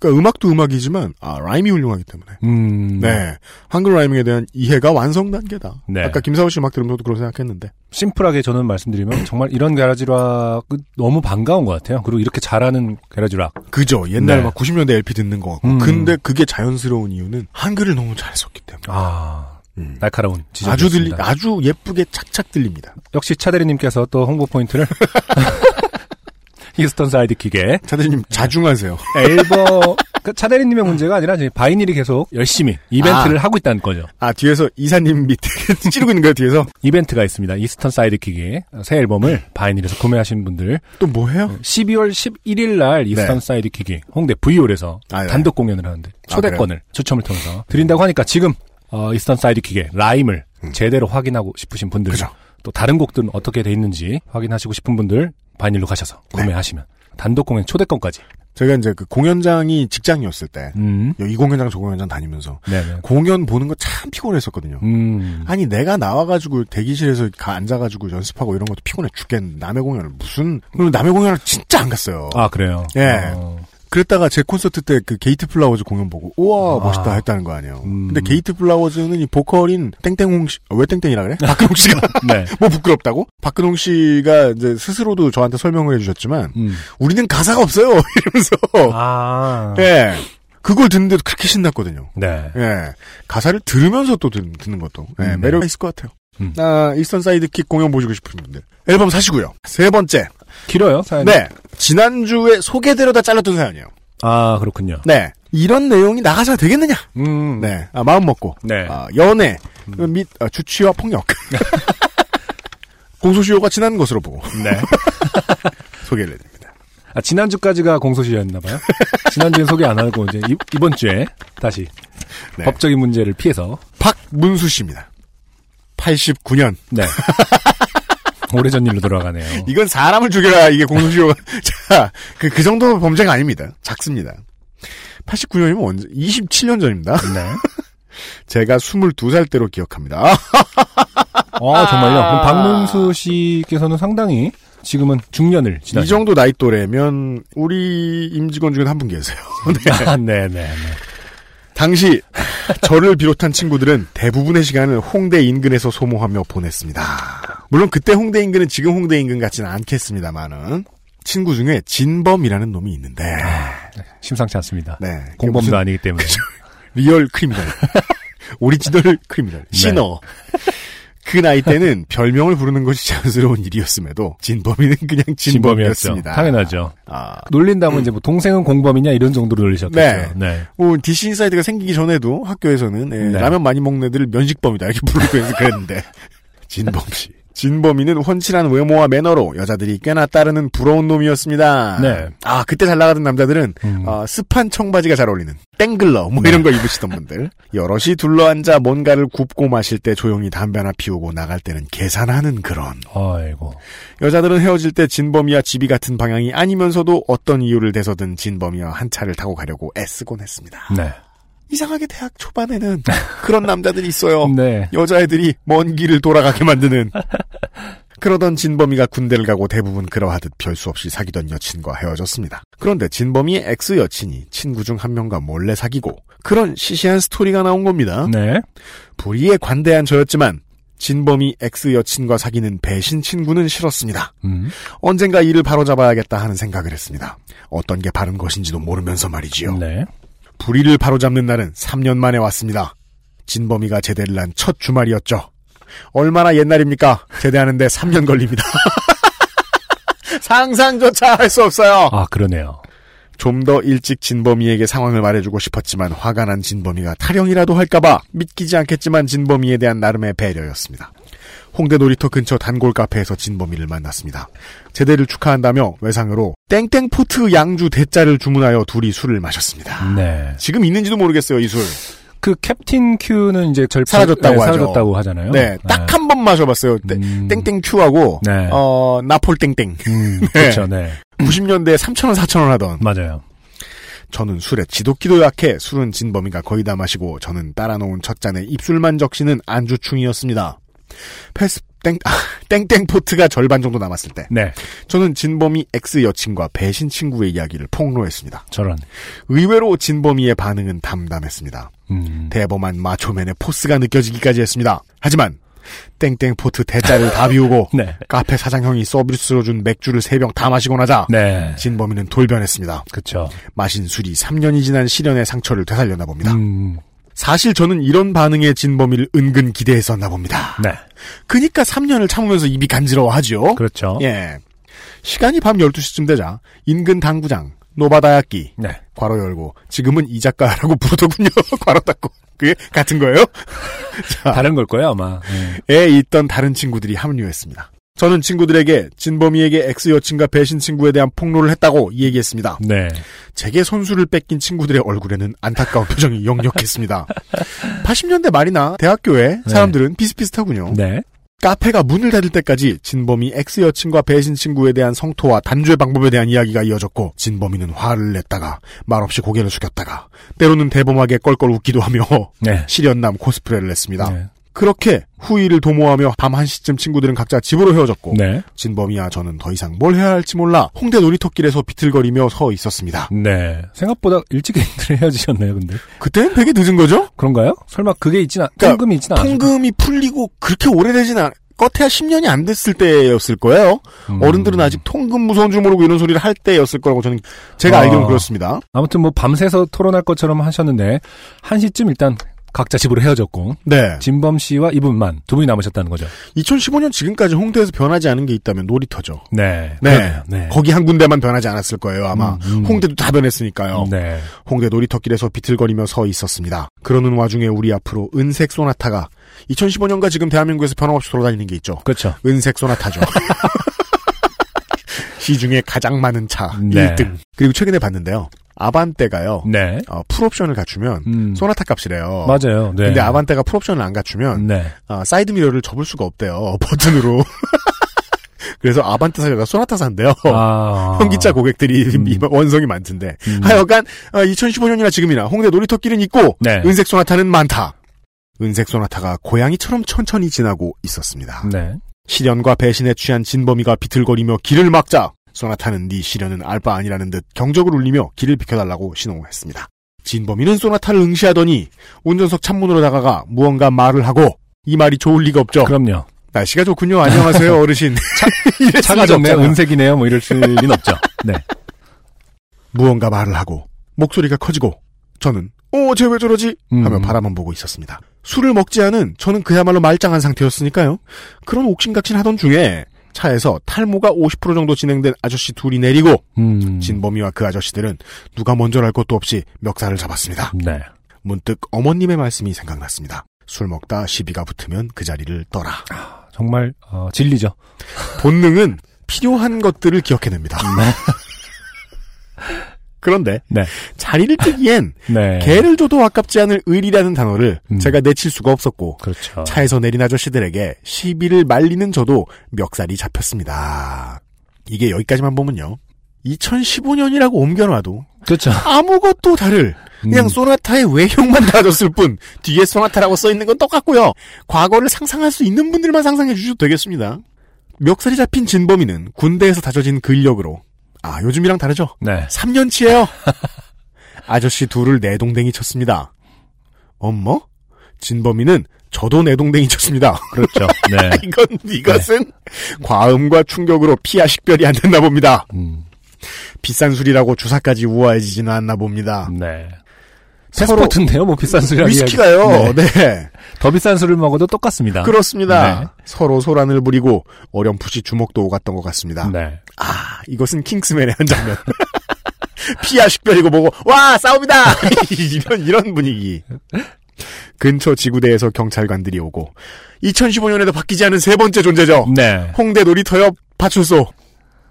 그러니까 음악도 음악이지만 아 라임이 훌륭하기 때문에 음. 네 한글 라이밍에 대한 이해가 완성 단계다. 네. 아까 김사월 씨 음악 들으면서도 그런 생각했는데 심플하게 저는 말씀드리면 정말 이런 게라지락 너무 반가운 것 같아요. 그리고 이렇게 잘하는 게라지락. 그죠 옛날 네. 막 90년대 LP 듣는 거 같고 음. 근데 그게 자연스러운 이유는 한글을 너무 잘 썼기 때문에 아, 음. 날카로운 지적. 아주 들리 아주 예쁘게 착착 들립니다. 역시 차대리님께서 또 홍보 포인트를 [laughs] 이스턴 사이드킥에 차대리님 자중하세요. [laughs] 앨범 그 차대리님의 문제가 아니라 바이닐이 계속 열심히 이벤트를 하고 있다는 거죠. 아 뒤에서 이사님 밑에 [laughs] 찌르고 있는 거예요 뒤에서 이벤트가 있습니다. 이스턴 사이드킥의 새 앨범을 바이닐에서 구매하신 분들 또 뭐 해요? 12월 11일 날 이스턴 네. 사이드킥이 홍대 V홀에서 아, 네. 단독 공연을 하는데 아, 초대권을 추첨을 통해서 드린다고 하니까 지금 어, 이스턴 사이드킥의 라임을 제대로 확인하고 싶으신 분들 음. 그죠. 또 다른 곡들은 어떻게 돼 있는지 확인하시고 싶은 분들 바이닐로 가셔서 네. 구매하시면 단독 공연 초대권까지. 제가 이제 그 공연장이 직장이었을 때 음. 이 공연장 저 공연장 다니면서 네네. 공연 보는 거 참 피곤했었거든요. 음. 아니 내가 나와가지고 대기실에서 가 앉아가지고 연습하고 이런 것도 피곤해 죽겠는 남의 공연을 무슨 그리고 남의 공연을 진짜 안 갔어요. 아 그래요. 예. 어. 그랬다가 제 콘서트 때 그 게이트 플라워즈 공연 보고 우와 아. 멋있다 했다는 거 아니에요. 음. 근데 게이트 플라워즈는 이 보컬인 땡땡홍 씨, 어, 왜 땡땡이라 그래? [laughs] 박근홍 씨가 [laughs] 네. [laughs] 뭐 부끄럽다고? 박근홍 씨가 이제 스스로도 저한테 설명을 해주셨지만 음. 우리는 가사가 없어요 이러면서 아. 예 그걸 듣는데도 그렇게 신났거든요. 네. 예 가사를 들으면서 또 듣, 는 것도 예, 음, 매력 이 있을 것 같아요. 음. 아, 이스턴 사이드킥 공연 보시고 싶은 분들 앨범 사시고요. 세 번째 길어요 사연. 네 지난주에 소개되려다 잘렸던 사연이에요. 아 그렇군요. 네. 이런 내용이 나가서 되겠느냐? 음. 네. 아, 마음 먹고. 네. 아, 연애 및 아, 주취와 폭력. [laughs] 공소시효가 지난 것으로 보고 네. [laughs] 소개를 해드립니다. 아, 지난주까지가 공소시효였나봐요. 지난주엔 소개 안 하고, 이제, 이, 이번 주에 다시 네. 법적인 문제를 피해서, 박문수 씨입니다. 89년. 네. [laughs] 오래전 일로 돌아가네요. [laughs] 이건 사람을 죽여라, 이게 공소시효가. [laughs] 자, 그, 그 정도 범죄가 아닙니다. 작습니다. 89년이면 언제? 27년 전입니다. 네. [laughs] 제가 22살 때로 기억합니다. 아, 정말요? 그럼 박문수 씨께서는 상당히 지금은 중년을 지나신 이 정도 나이 또래면, 우리 임직원 중에 한 분 계세요. 아, 네네. 네. 당시 저를 비롯한 친구들은 대부분의 시간을 홍대 인근에서 소모하며 보냈습니다. 물론 그때 홍대 인근은 지금 홍대 인근 같지는 않겠습니다만은 친구 중에 진범이라는 놈이 있는데 심상치 않습니다. 네, 공범도 무슨 아니기 때문에. real criminal [laughs] original criminal sinner 그 나이 때는 별명을 부르는 것이 자연스러운 일이었음에도 진범이는 그냥. 진범이었습니다. 당연하죠. 아, 놀린다면 이제 뭐 동생은 공범이냐 이런 정도로 놀리셨겠죠. 네. 네. 뭐 DC 인사이드가 생기기 전에도 학교에서는 예, 네. 라면 많이 먹는 애들을 면식범이다 이렇게 부르고 해서 그랬는데 [laughs] 진범 씨. 진범이는 훤칠한 외모와 매너로 여자들이 꽤나 따르는 부러운 놈이었습니다. 네. 아 그때 잘 나가던 남자들은 음. 어, 스판 청바지가 잘 어울리는 땡글러 뭐 이런 거 입으시던 분들 여럿이 둘러앉아 뭔가를 굽고 마실 때 조용히 담배 하나 피우고 나갈 때는 계산하는 그런 아이고. 여자들은 헤어질 때 진범이와 집이 같은 방향이 아니면서도 어떤 이유를 대서든 진범이와 한 차를 타고 가려고 애쓰곤 했습니다. 네. 이상하게 대학 초반에는 [laughs] 그런 남자들이 있어요. 네. 여자애들이 먼 길을 돌아가게 만드는. [laughs] 그러던 진범이가 군대를 가고 대부분 그러하듯 별수 없이 사귀던 여친과 헤어졌습니다. 그런데 진범이의 ex 여친이 친구 중 한 명과 몰래 사귀고 그런 시시한 스토리가 나온 겁니다. 네. 불의에 관대한 저였지만 진범이 ex 여친과 사귀는 배신 친구는 싫었습니다. 음. 언젠가 이를 바로잡아야겠다 하는 생각을 했습니다. 어떤 게 바른 것인지도 모르면서 말이지요. 네. 불의를 바로잡는 날은 3년 만에 왔습니다. 진범이가 제대를 한 첫 주말이었죠. 얼마나 옛날입니까? 제대하는데 3년 걸립니다. [laughs] 상상조차 할 수 없어요. 아, 그러네요. 좀 더 일찍 진범이에게 상황을 말해주고 싶었지만 화가 난 진범이가 탈영이라도 할까봐 믿기지 않겠지만 진범이에 대한 나름의 배려였습니다. 홍대 놀이터 근처 단골 카페에서 진범이를 만났습니다. 제대를 축하한다며 외상으로 땡땡포트 양주 대짜를 주문하여 둘이 술을 마셨습니다. 네. 지금 있는지도 모르겠어요, 이 술. 그 캡틴 큐는 이제 절 사라졌다고 네. 사라졌다고 하잖아요. 네, 딱 한 번 마셔봤어요. 땡- 음. 땡땡 큐하고, 네. 어, 나폴 땡땡. 음, [laughs] 그렇죠. 네. 90년대에 3,000원, 4,000원 하던. 맞아요. 저는 술에 지독히도 약해 술은 진범이가 거의 다 마시고 저는 따라 놓은 첫 잔에 입술만 적시는 안주충이었습니다. 패스 땡 아, [laughs] 땡땡 포트가 절반 정도 남았을 때 네. 저는 진범이 ex 여친과 배신 친구의 이야기를 폭로했습니다. 저런. 의외로 진범이의 반응은 담담했습니다. 음. 대범한 마초맨의 포스가 느껴지기까지 했습니다. 하지만 땡땡 포트 대자를 다 비우고 [laughs] 네. 카페 사장형이 서비스로 준 맥주를 세 병 다 마시고 나자 네. 진범이는 돌변했습니다. 그렇죠. 마신 술이 3년이 지난 실연의 상처를 되살렸나 봅니다. 음. 사실 저는 이런 반응에 진범이를 은근 기대했었나 봅니다. 네. 그니까 3년을 참으면서 입이 간지러워하죠. 그렇죠. 예. 시간이 밤 12시쯤 되자 인근 당구장 노바다야끼 네. 괄호 열고 지금은 이자카야라고 [laughs] 부르더군요. 괄호 닫고. 그게 같은 거예요? 자, [laughs] 다른 걸 거예요, 아마. 네. 에 있던 다른 친구들이 합류했습니다. 저는 친구들에게 진범이에게 ex 여친과 배신 친구에 대한 폭로를 했다고 얘기했습니다. 네. 제게 선수를 뺏긴 친구들의 얼굴에는 안타까운 표정이 역력했습니다. [laughs] 80년대 말이나 대학교에 사람들은 비슷비슷하군요. 네. 카페가 문을 닫을 때까지 진범이 ex 여친과 배신 친구에 대한 성토와 단죄 방법에 대한 이야기가 이어졌고 진범이는 화를 냈다가 말없이 고개를 숙였다가 때로는 대범하게 껄껄 웃기도 하며 네. 실연남 코스프레를 했습니다. 네. 그렇게 후일을 도모하며 밤 1시쯤 친구들은 각자 집으로 헤어졌고 네. 진범이와 저는 더 이상 뭘 해야 할지 몰라 홍대 놀이터길에서 비틀거리며 서 있었습니다. 네. 생각보다 일찍 [laughs] 헤어지셨네요, 근데. 그때는 되게 늦은 거죠? 그런가요? 설마 그게 있진 않, 그러니까 통금이 있진 않아요. 통금이 풀리고 그렇게 오래되진 않, 껏해야 10년이 안 됐을 때였을 거예요. 음. 어른들은 아직 통금 무서운 줄 모르고 이런 소리를 할 때였을 거라고 저는 제가 아. 알기로는 그렇습니다. 아무튼 뭐 밤새서 토론할 것처럼 하셨는데, 한시쯤 일단 각자 집으로 헤어졌고, 네. 진범 씨와 이분만 두 분이 남으셨다는 거죠. 2015년 지금까지 홍대에서 변하지 않은 게 있다면 놀이터죠. 네. 네. 네. 거기 한 군데만 변하지 않았을 거예요, 아마. 음, 음. 홍대도 다 변했으니까요. 네. 홍대 놀이터길에서 비틀거리며 서 있었습니다. 그러는 와중에 우리 앞으로 은색 소나타가 2015년과 지금 대한민국에서 변함없이 돌아다니는 게 있죠. 그렇죠. 은색 소나타죠. [laughs] 시중에 가장 많은 차 네. 1등. 그리고 최근에 봤는데요. 아반떼가요. 네. 어, 풀옵션을 갖추면 음. 소나타 값이래요. 맞아요. 네. 근데 아반떼가 풀옵션을 안 갖추면 네. 어, 사이드 미러를 접을 수가 없대요. [laughs] 버튼으로. [laughs] 그래서 아반떼 사려가 소나타 산대요. 아. [laughs] 현기차 고객들이 음. 원성이 많던데. 음. 하여간 2015년이나 지금이나 홍대 놀이터길은 있고 네. 은색 소나타는 많다. 은색 소나타가 고양이처럼 천천히 지나고 있었습니다. 네. 시련과 배신에 취한 진범이가 비틀거리며 길을 막자 소나타는 네 시련은 알 바 아니라는 듯 경적을 울리며 길을 비켜달라고 신호했습니다. 진범이는 소나타를 응시하더니 운전석 창문으로 다가가 무언가 말을 하고 이 말이 좋을 리가 없죠. 그럼요. 날씨가 좋군요. 안녕하세요 [laughs] 어르신. [laughs] 이랬을 차가 좋네요. 은색이네요. 뭐 이럴 리는 없죠. 네. 무언가 말을 하고 목소리가 커지고 저는 어, 쟤 왜 저러지? 하며 음. 바라만 보고 있었습니다. 술을 먹지 않은 저는 그야말로 말짱한 상태였으니까요. 그런 옥신각신 하던 중에 차에서 탈모가 50% 정도 진행된 아저씨 둘이 내리고 음. 진범이와 그 아저씨들은 누가 먼저랄 것도 없이 멱살을 잡았습니다. 네. 문득 어머님의 말씀이 생각났습니다. 술 먹다 시비가 붙으면 그 자리를 떠라. 정말 어, 진리죠. 본능은 필요한 것들을 기억해냅니다. [laughs] 그런데 네. 자리를 뜨기엔 [laughs] 네. 개를 줘도 아깝지 않을 의리라는 단어를 음. 제가 내칠 수가 없었고 그렇죠. 차에서 내린 아저씨들에게 시비를 말리는 저도 멱살이 잡혔습니다. 이게 여기까지만 보면요. 2015년이라고 옮겨놔도 그렇죠. 아무것도 다를 그냥 음. 소나타의 외형만 달아줬을 뿐 뒤에 소나타라고 써 있는 건 똑같고요. 과거를 상상할 수 있는 분들만 상상해 주셔도 되겠습니다. 멱살이 잡힌 진범이는 군대에서 다져진 근력으로 아 요즘이랑 다르죠. 네. 3년치예요. [laughs] 아저씨 둘을 내동댕이 쳤습니다. 엄머? 진범이는 저도 내동댕이 쳤습니다. 그렇죠. [laughs] 네. 이건 이것은 과음과 충격으로 피하 식별이 안 됐나 봅니다. 음. 비싼 술이라고 주사까지 우아해지지는 않나 봅니다. 네. 패스포트인데요, 뭐 비싼 술이라 위스키가요. 네. 네. 더 비싼 술을 먹어도 똑같습니다. 그렇습니다. 네. 서로 소란을 부리고 어렴풋이 주먹도 오갔던 것 같습니다. 네. 아, 이것은 킹스맨의 한 장면. [laughs] 피야 식별이고 뭐고 와 싸웁니다 [laughs] 이런 이런 분위기 근처 지구대에서 경찰관들이 오고 2015년에도 바뀌지 않은 세 번째 존재죠 네. 홍대 놀이터 옆 파출소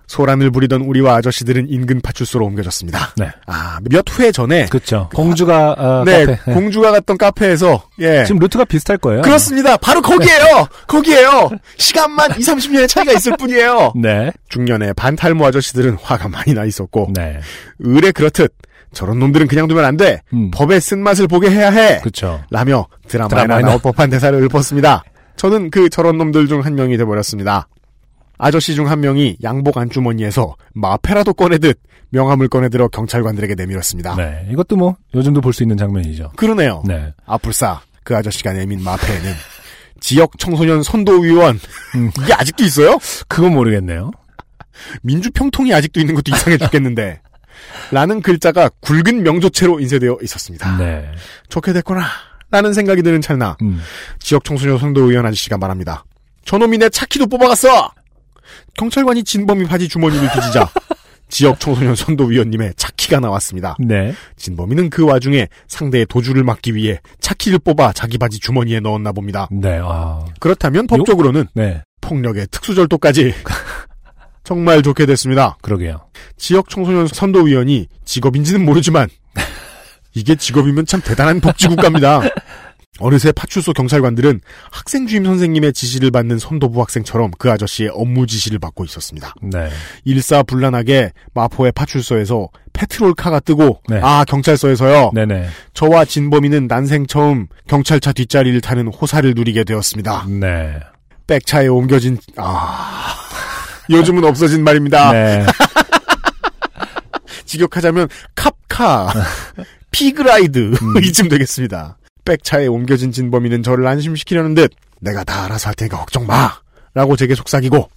소란을 부리던 우리와 아저씨들은 인근 파출소로 옮겨졌습니다 네. 아 몇 회 전에 그렇죠. 공주가 어, 네 카페. 네. 공주가 갔던 카페에서 예 지금 루트가 비슷할 거예요. 그렇습니다 바로 거기에요 [laughs] 거기에요 시간만 2, 30년의 차이가 있을 뿐이에요 네. 중년의 반탈모 아저씨들은 화가 많이 나 있었고 네. 의뢰 그렇듯 저런 놈들은 그냥 두면 안 돼. 음. 법의 쓴맛을 보게 해야 해. 그렇죠. 라며 드라마에나. 나올 법한 대사를 읊었습니다. 저는 그 저런 놈들 중 한 명이 돼버렸습니다. 아저씨 중 한 명이 양복 안주머니에서 마페라도 꺼내듯 명함을 꺼내들어 경찰관들에게 내밀었습니다. 네. 이것도 뭐 요즘도 볼 수 있는 장면이죠. 그러네요. 네. 아뿔싸 그 아저씨가 내민 마페에는 지역 청소년 선도위원 음. [laughs] 이게 아직도 있어요? 그건 모르겠네요. 민주평통이 아직도 있는 것도 이상해 죽겠는데 라는 글자가 굵은 명조체로 인쇄되어 있었습니다. 네. 좋게 됐구나 라는 생각이 드는 찰나 음. 지역 청소년 선도위원 아저씨가 말합니다. 저놈이 내 차키도 뽑아갔어! 경찰관이 진범이 바지 주머니를 뒤지자 [laughs] 지역 청소년 선도위원님의 차키가 나왔습니다. 네. 진범이는 그 와중에 상대의 도주를 막기 위해 차키를 뽑아 자기 바지 주머니에 넣었나 봅니다. 네. 아. 그렇다면 법적으로는 네. 폭력의 특수절도까지 [laughs] 정말 좋게 됐습니다. 그러게요. 지역 청소년 선도위원이 직업인지는 모르지만 [laughs] 이게 직업이면 참 대단한 복지국가입니다. 어느새 파출소 경찰관들은 학생 주임 선생님의 지시를 받는 선도부 학생처럼 그 아저씨의 업무 지시를 받고 있었습니다. 네. 일사불란하게 마포의 파출소에서 페트롤카가 뜨고 네. 아 경찰서에서요. 네네. 저와 진범이는 난생 처음 경찰차 뒷자리를 타는 호사를 누리게 되었습니다. 네. 백차에 옮겨진 아 요즘은 없어진 말입니다. 네. [laughs] 직역하자면 cop car, [laughs] pig ride 이쯤 되겠습니다. 백차에 옮겨진 진범이는 저를 안심시키려는 듯 내가 다 알아서 할 테니까 걱정 마 라고 제게 속삭이고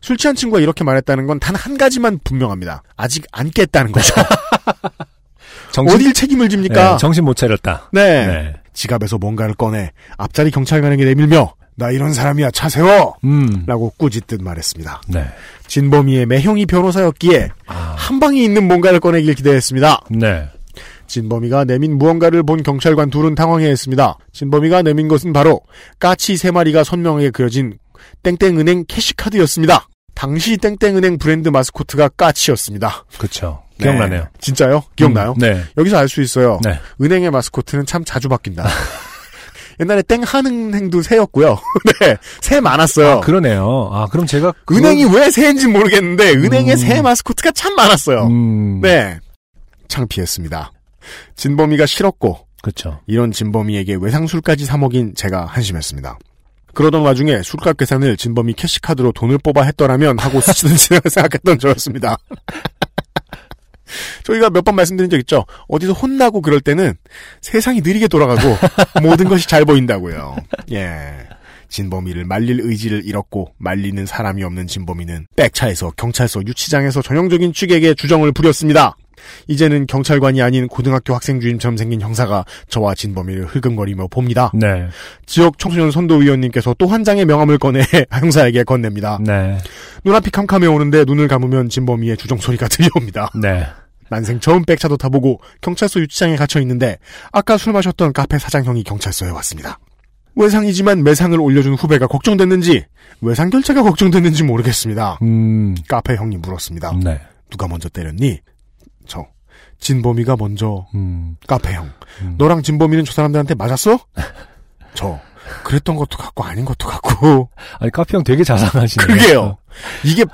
술 취한 친구가 이렇게 말했다는 건 단 한 가지만 분명합니다. 아직 안 깼다는 거죠. [laughs] 정신, 어딜 책임을 집니까? 네, 정신 못 차렸다. 네. 네. 지갑에서 뭔가를 꺼내 앞자리 경찰관에게 내밀며 나 이런 사람이야 차 세워 음. 라고 꾸짖듯 말했습니다. 네. 진범이의 매형이 변호사였기에 아. 한 방에 있는 뭔가를 꺼내길 기대했습니다. 네. 진범이가 내민 무언가를 본 경찰관 둘은 당황해 했습니다. 진범이가 내민 것은 바로 까치 세 마리가 선명하게 그려진 땡땡은행 캐시카드였습니다. 당시 땡땡은행 브랜드 마스코트가 까치였습니다. 그쵸. 기억나네요. 네. 진짜요? 기억나요? 음, 네. 여기서 알 수 있어요. 네. 은행의 마스코트는 참 자주 바뀐다. [laughs] 옛날에 땡하는행도 새였고요. [laughs] 네, 새 많았어요. 아, 그러네요. 아, 그럼 제가. 그거- 은행이 왜 새인지 모르겠는데 은행의 음. 새 마스코트가 참 많았어요. 음. 네, 창피했습니다. 진범이가 싫었고 그쵸. 이런 진범이에게 외상술까지 사 먹인 제가 한심했습니다. 그러던 와중에 술값 계산을 진범이 캐시카드로 돈을 뽑아 했더라면 하고 지나가 [laughs] 생각했던 저였습니다. [laughs] 저희가 몇 번 말씀드린 적 있죠? 어디서 혼나고 그럴 때는 세상이 느리게 돌아가고 모든 것이 잘 보인다고요. 예. 진범이를 말릴 의지를 잃었고 말리는 사람이 없는 진범이는 백차에서 경찰서 유치장에서 전형적인 취객의 주정을 부렸습니다. 이제는 경찰관이 아닌 고등학교 학생 주임처럼 생긴 형사가 저와 진범이를 흘금거리며 봅니다. 네. 지역 청소년 선도위원님께서 또 한 장의 명함을 꺼내 [laughs] 형사에게 건넵니다. 네. 눈앞이 캄캄해 오는데 눈을 감으면 진범이의 주정 소리가 [laughs] 들려옵니다. 네. 난생 처음 백차도 타보고 경찰서 유치장에 갇혀 있는데 아까 술 마셨던 카페 사장형이 경찰서에 왔습니다. 외상이지만 매상을 올려준 후배가 걱정됐는지 외상 결제가 걱정됐는지 모르겠습니다. 음. 카페 형이 물었습니다. 네. 누가 먼저 때렸니? 저 진범이가 먼저 음. 카페 형. 음. 너랑 진범이는 저 사람들한테 맞았어? [laughs] 저 그랬던 것도 같고 아닌 것도 같고 아니, 카피 형 되게 자상하시네요. 그게요. 이게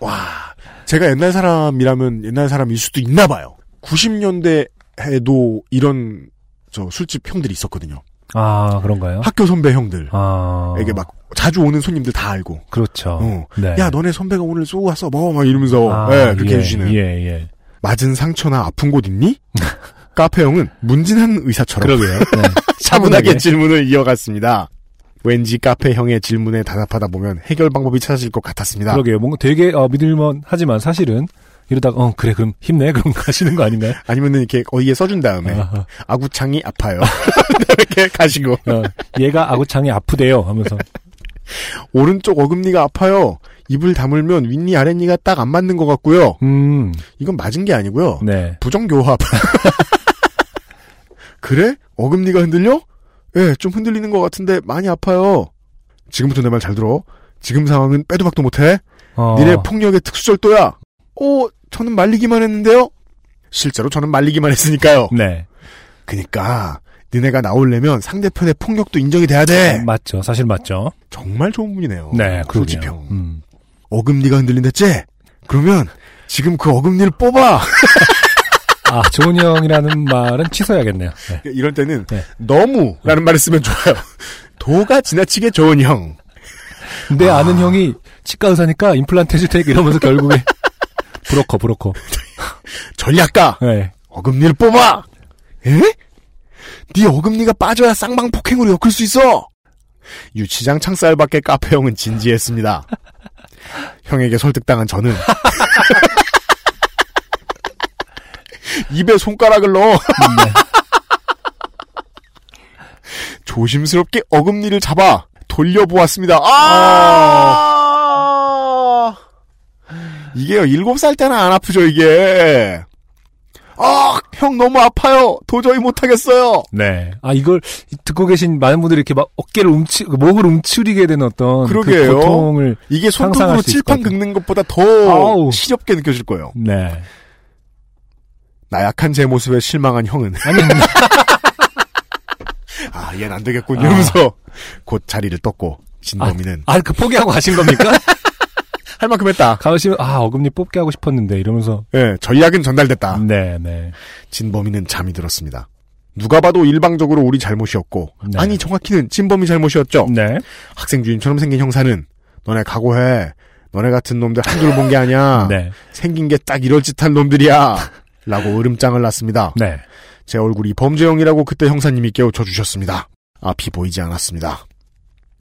와 제가 옛날 사람이라면 옛날 사람일 수도 있나 봐요. 90년대에도 이런 저 술집 형들이 있었거든요. 아, 그런가요? 학교 선배 형들. 아. 에게 막 자주 오는 손님들 다 알고. 그렇죠. 어. 네. 야 너네 선배가 오늘 쏘고 왔어. 뭐 막 이러면서 아, 예, 그렇게 예, 해주시는. 예, 예. 맞은 상처나 아픈 곳 있니? [laughs] 카페 형은 문진한 의사처럼 그러게요. [laughs] 네. 차분하게 질문을 이어갔습니다. 왠지 카페 형의 질문에 대답하다 보면 해결 방법이 찾아질 것 같았습니다. 그러게요. 뭔가 되게 어, 믿을만 하지만 사실은 이러다가 어 그래 그럼 힘내 [laughs] 그럼 가시는 거 아닌가요? 아니면은 이렇게 어디에 써준 다음에 아, 아구창이 아파요. 이렇게 가시고 어, 얘가 아구창이 아프대요 하면서 오른쪽 어금니가 아파요. 입을 다물면 윗니 아랫니가 딱 안 맞는 것 같고요. 음, 이건 맞은 게 아니고요. 네. 부정교합. [laughs] 그래? 어금니가 흔들려? 예, 좀 흔들리는 것 같은데 많이 아파요. 지금부터 내 말 잘 들어. 지금 상황은 빼도 박도 못해. 어, 니네 폭력의 특수절도야. 오, 저는 말리기만 했는데요? 실제로 저는 말리기만 했으니까요. 네. 그니까, 니네가 나오려면 상대편의 폭력도 인정이 돼야 돼. 맞죠. 사실 맞죠. 정말 좋은 분이네요. 네, 그러게요. 소지평. 음. 어금니가 흔들린댔지? 그러면 지금 그 어금니를 뽑아! [laughs] 아, 좋은 형이라는 말은 취소해야겠네요. 네. 이럴 때는 네. 너무라는 말을 쓰면 좋아요. 도가 지나치게 좋은 형. 내 아... 는 형이 치과 의사니까 임플란트 해줄 테니까 이러면서 결국에 [laughs] 브로커, 브로커. 전략가! 네. 어금니를 뽑아! 에? 네 어금니가 빠져야 쌍방 폭행으로 엮을 수 있어! 유치장 창살 밖에 카페 형은 진지했습니다. 형에게 설득당한 저는 [laughs] 입에 손가락을 넣어 네. [laughs] 조심스럽게 어금니를 잡아 돌려보았습니다. 아! 이게요, 일곱 살 때는 안 아프죠, 이게. 아, 형 너무 아파요. 도저히 못하겠어요. 네. 아, 이걸 듣고 계신 많은 분들이 이렇게 막 어깨를 움치, 목을 움츠리게 되는 어떤 그러게요. 그 고통을 이게 손톱으로 것 칠판. 긁는 것보다 더 아우. 시렵게 느껴질 거예요. 네. 나약한 제 모습에 실망한 형은 아니, [laughs] 아, 얘는 안 되겠군 아. 이러면서 곧 자리를 떴고 진범이는 아, 그 포기하고 가신 겁니까? 할 만큼 했다. 가으시면 아, 어금니 뽑게 하고 싶었는데 이러면서 예, 전략은 전달됐다. 네, 네. 진범이는 잠이 들었습니다. 누가 봐도 일방적으로 우리 잘못이었고 네. 아니 정확히는 진범이 잘못이었죠. 네. 학생 주임처럼 생긴 형사는 너네 각오해. 너네 같은 놈들 한둘 본 게 아니야. [laughs] 네. 생긴 게 딱 이럴 짓할 놈들이야. 라고 으름장을 놨습니다. 네. 제 얼굴이 범죄형이라고 그때 형사님이 깨우쳐 주셨습니다. 앞이 보이지 않았습니다.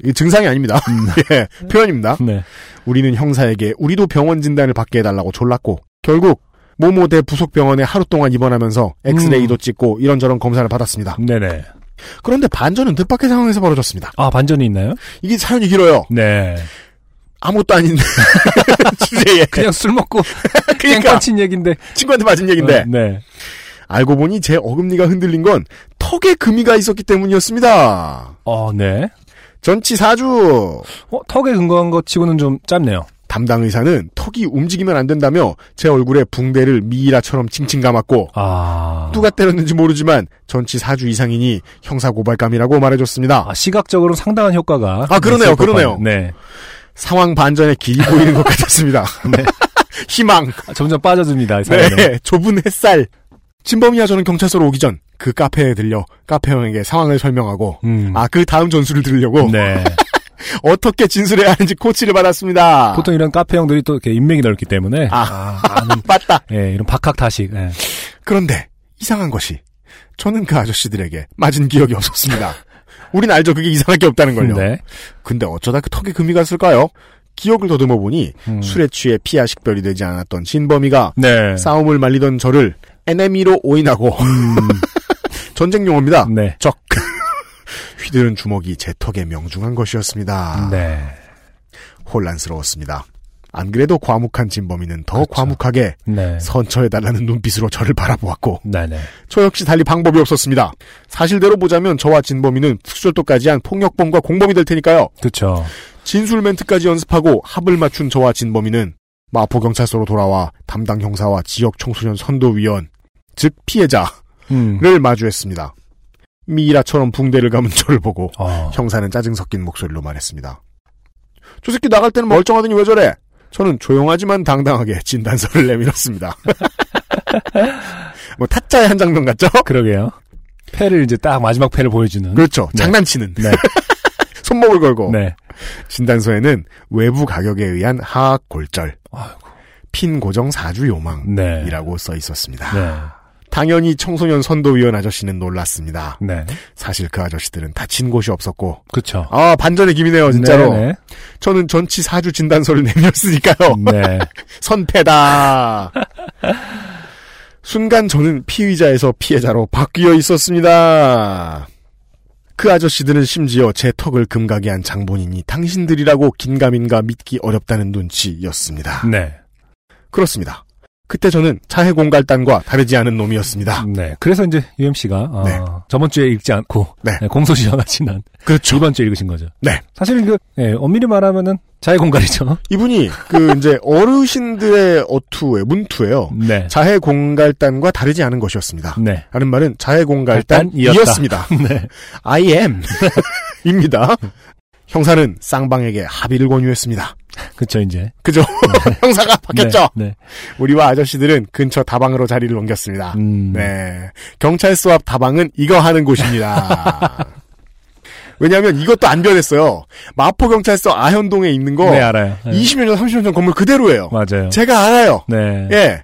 이 증상이 아닙니다. [laughs] 예, 표현입니다. 네. 우리는 형사에게 우리도 병원 진단을 받게 해달라고 졸랐고 결국 모모대 부속병원에 하루 동안 입원하면서 엑스레이도 찍고 이런저런 검사를 받았습니다. 네네. 그런데 반전은 뜻밖의 상황에서 벌어졌습니다. 아, 반전이 있나요? 이게 사연이 길어요. 네. 아무것도 아닌 [laughs] 주제에 그냥 술 먹고 [laughs] 그러니까 깽판친 얘긴데. 친구한테 맞은 얘긴데 네. 알고 보니 제 어금니가 흔들린 건 턱에 금이가 있었기 때문이었습니다. 어, 네. 전치 4주 어, 턱에 근거한 것 치고는 좀 짧네요. 담당 의사는 턱이 움직이면 안 된다며 제 얼굴에 붕대를 미이라처럼 칭칭 감았고 아. 누가 때렸는지 모르지만 전치 4주 이상이니 형사고발감이라고 말해줬습니다. 아, 시각적으로 상당한 효과가. 아, 그러네요, 그러네요. 네. 상황 반전의 길이 보이는 것 [laughs] 같았습니다. 네. [laughs] 희망. 아, 점점 빠져듭니다. 네, 좁은 햇살. 진범이와 저는 경찰서로 오기 전 그 카페에 들려 카페 형에게 상황을 설명하고 음. 아그 다음 전술을 들으려고 네. [laughs] 어떻게 진술해야 하는지 코치를 받았습니다. 보통 이런 카페 형들이 또 이렇게 인맥이 넓기 때문에. 아. 아는, [laughs] 맞다. 예, 이런 박학다식. 예. 그런데 이상한 것이 저는 그 아저씨들에게 맞은 기억이 없었습니다. [laughs] 우린 알죠. 그게 이상할 게 없다는 걸요. 네. 근데 어쩌다 그 턱에 금이 갔을까요? 기억을 더듬어 보니 음. 술에 취해 피하 식별이 되지 않았던 진범이가 네. 싸움을 말리던 저를 에네미로 오인하고 전쟁 용어입니다. 음. 네. 적 [laughs] 휘두른 주먹이 제 턱에 명중한 것이었습니다. 네. 혼란스러웠습니다. 안 그래도 과묵한 진범이는 더 그렇죠. 과묵하게 네. 선처해달라는 눈빛으로 저를 바라보았고 네네. 저 역시 달리 방법이 없었습니다. 사실대로 보자면 저와 진범이는 특수절도까지 한 폭력범과 공범이 될 테니까요. 그쵸. 진술 멘트까지 연습하고 합을 맞춘 저와 진범이는 마포경찰서로 돌아와 담당 형사와 지역 청소년 선도위원 즉 피해자를 음. 마주했습니다. 미이라처럼 붕대를 감은 저를 보고 어. 형사는 짜증 섞인 목소리로 말했습니다. 저 새끼 나갈 때는 멀쩡하더니 왜 저래? 저는 조용하지만 당당하게 진단서를 내밀었습니다. [laughs] 뭐 타짜의 한 장면 같죠? 그러게요. 패를 이제 딱 마지막 패를 보여주는. 그렇죠. 네. 장난치는 네. [laughs] 손목을 걸고 네. 진단서에는 외부 가격에 의한 하악 골절, 아이고. 핀 고정 4주 네. 요망이라고 써 있었습니다. 네. 당연히 청소년 선도위원 아저씨는 놀랐습니다. 네. 사실 그 아저씨들은 다친 곳이 없었고 그쵸. 아 반전의 김이네요 진짜로. 네네. 저는 전치 4주 진단서를 [laughs] 내밀었으니까요. 네. [laughs] 선패다. 순간 저는 피의자에서 피해자로 바뀌어 있었습니다. 그 아저씨들은 심지어 제 턱을 금가게 한 장본인이 당신들이라고 긴가민가 믿기 어렵다는 눈치였습니다. 네. 그렇습니다. 그때 저는 차해 공갈단과 다르지 않은 놈이었습니다. 네. 그래서 이제 UMC가 어, 네. 저번 주에 읽지 않고 네. 네, 공소시효가 지난 그렇죠. 이번 주에 읽으신 거죠. 네. 사실은 그 예, 엄밀히 말하면은 자해 공갈이죠. [laughs] 이분이 그 이제 어르신들의 어투에 문투예요. 네. 자해 공갈단과 다르지 않은 것이었습니다. 네. 하는 말은 자해. 공갈단이었습니다. [laughs] 네. I am [laughs] 입니다. 형사는 쌍방에게 합의를 권유했습니다. 그쵸 이제. 그죠? [laughs] 형사가 바뀌었죠. 네. 네. 우리와 아저씨들은 근처 다방으로 자리를 옮겼습니다. 음. 네. 경찰서 앞 다방은 이거 하는 곳입니다. [laughs] 왜냐하면 이것도 안 변했어요. 마포경찰서 아현동에 있는 거 네, 알아요. 네. 20년 전, 30년 전 건물 그대로예요. 맞아요. 제가 알아요. 네. 예.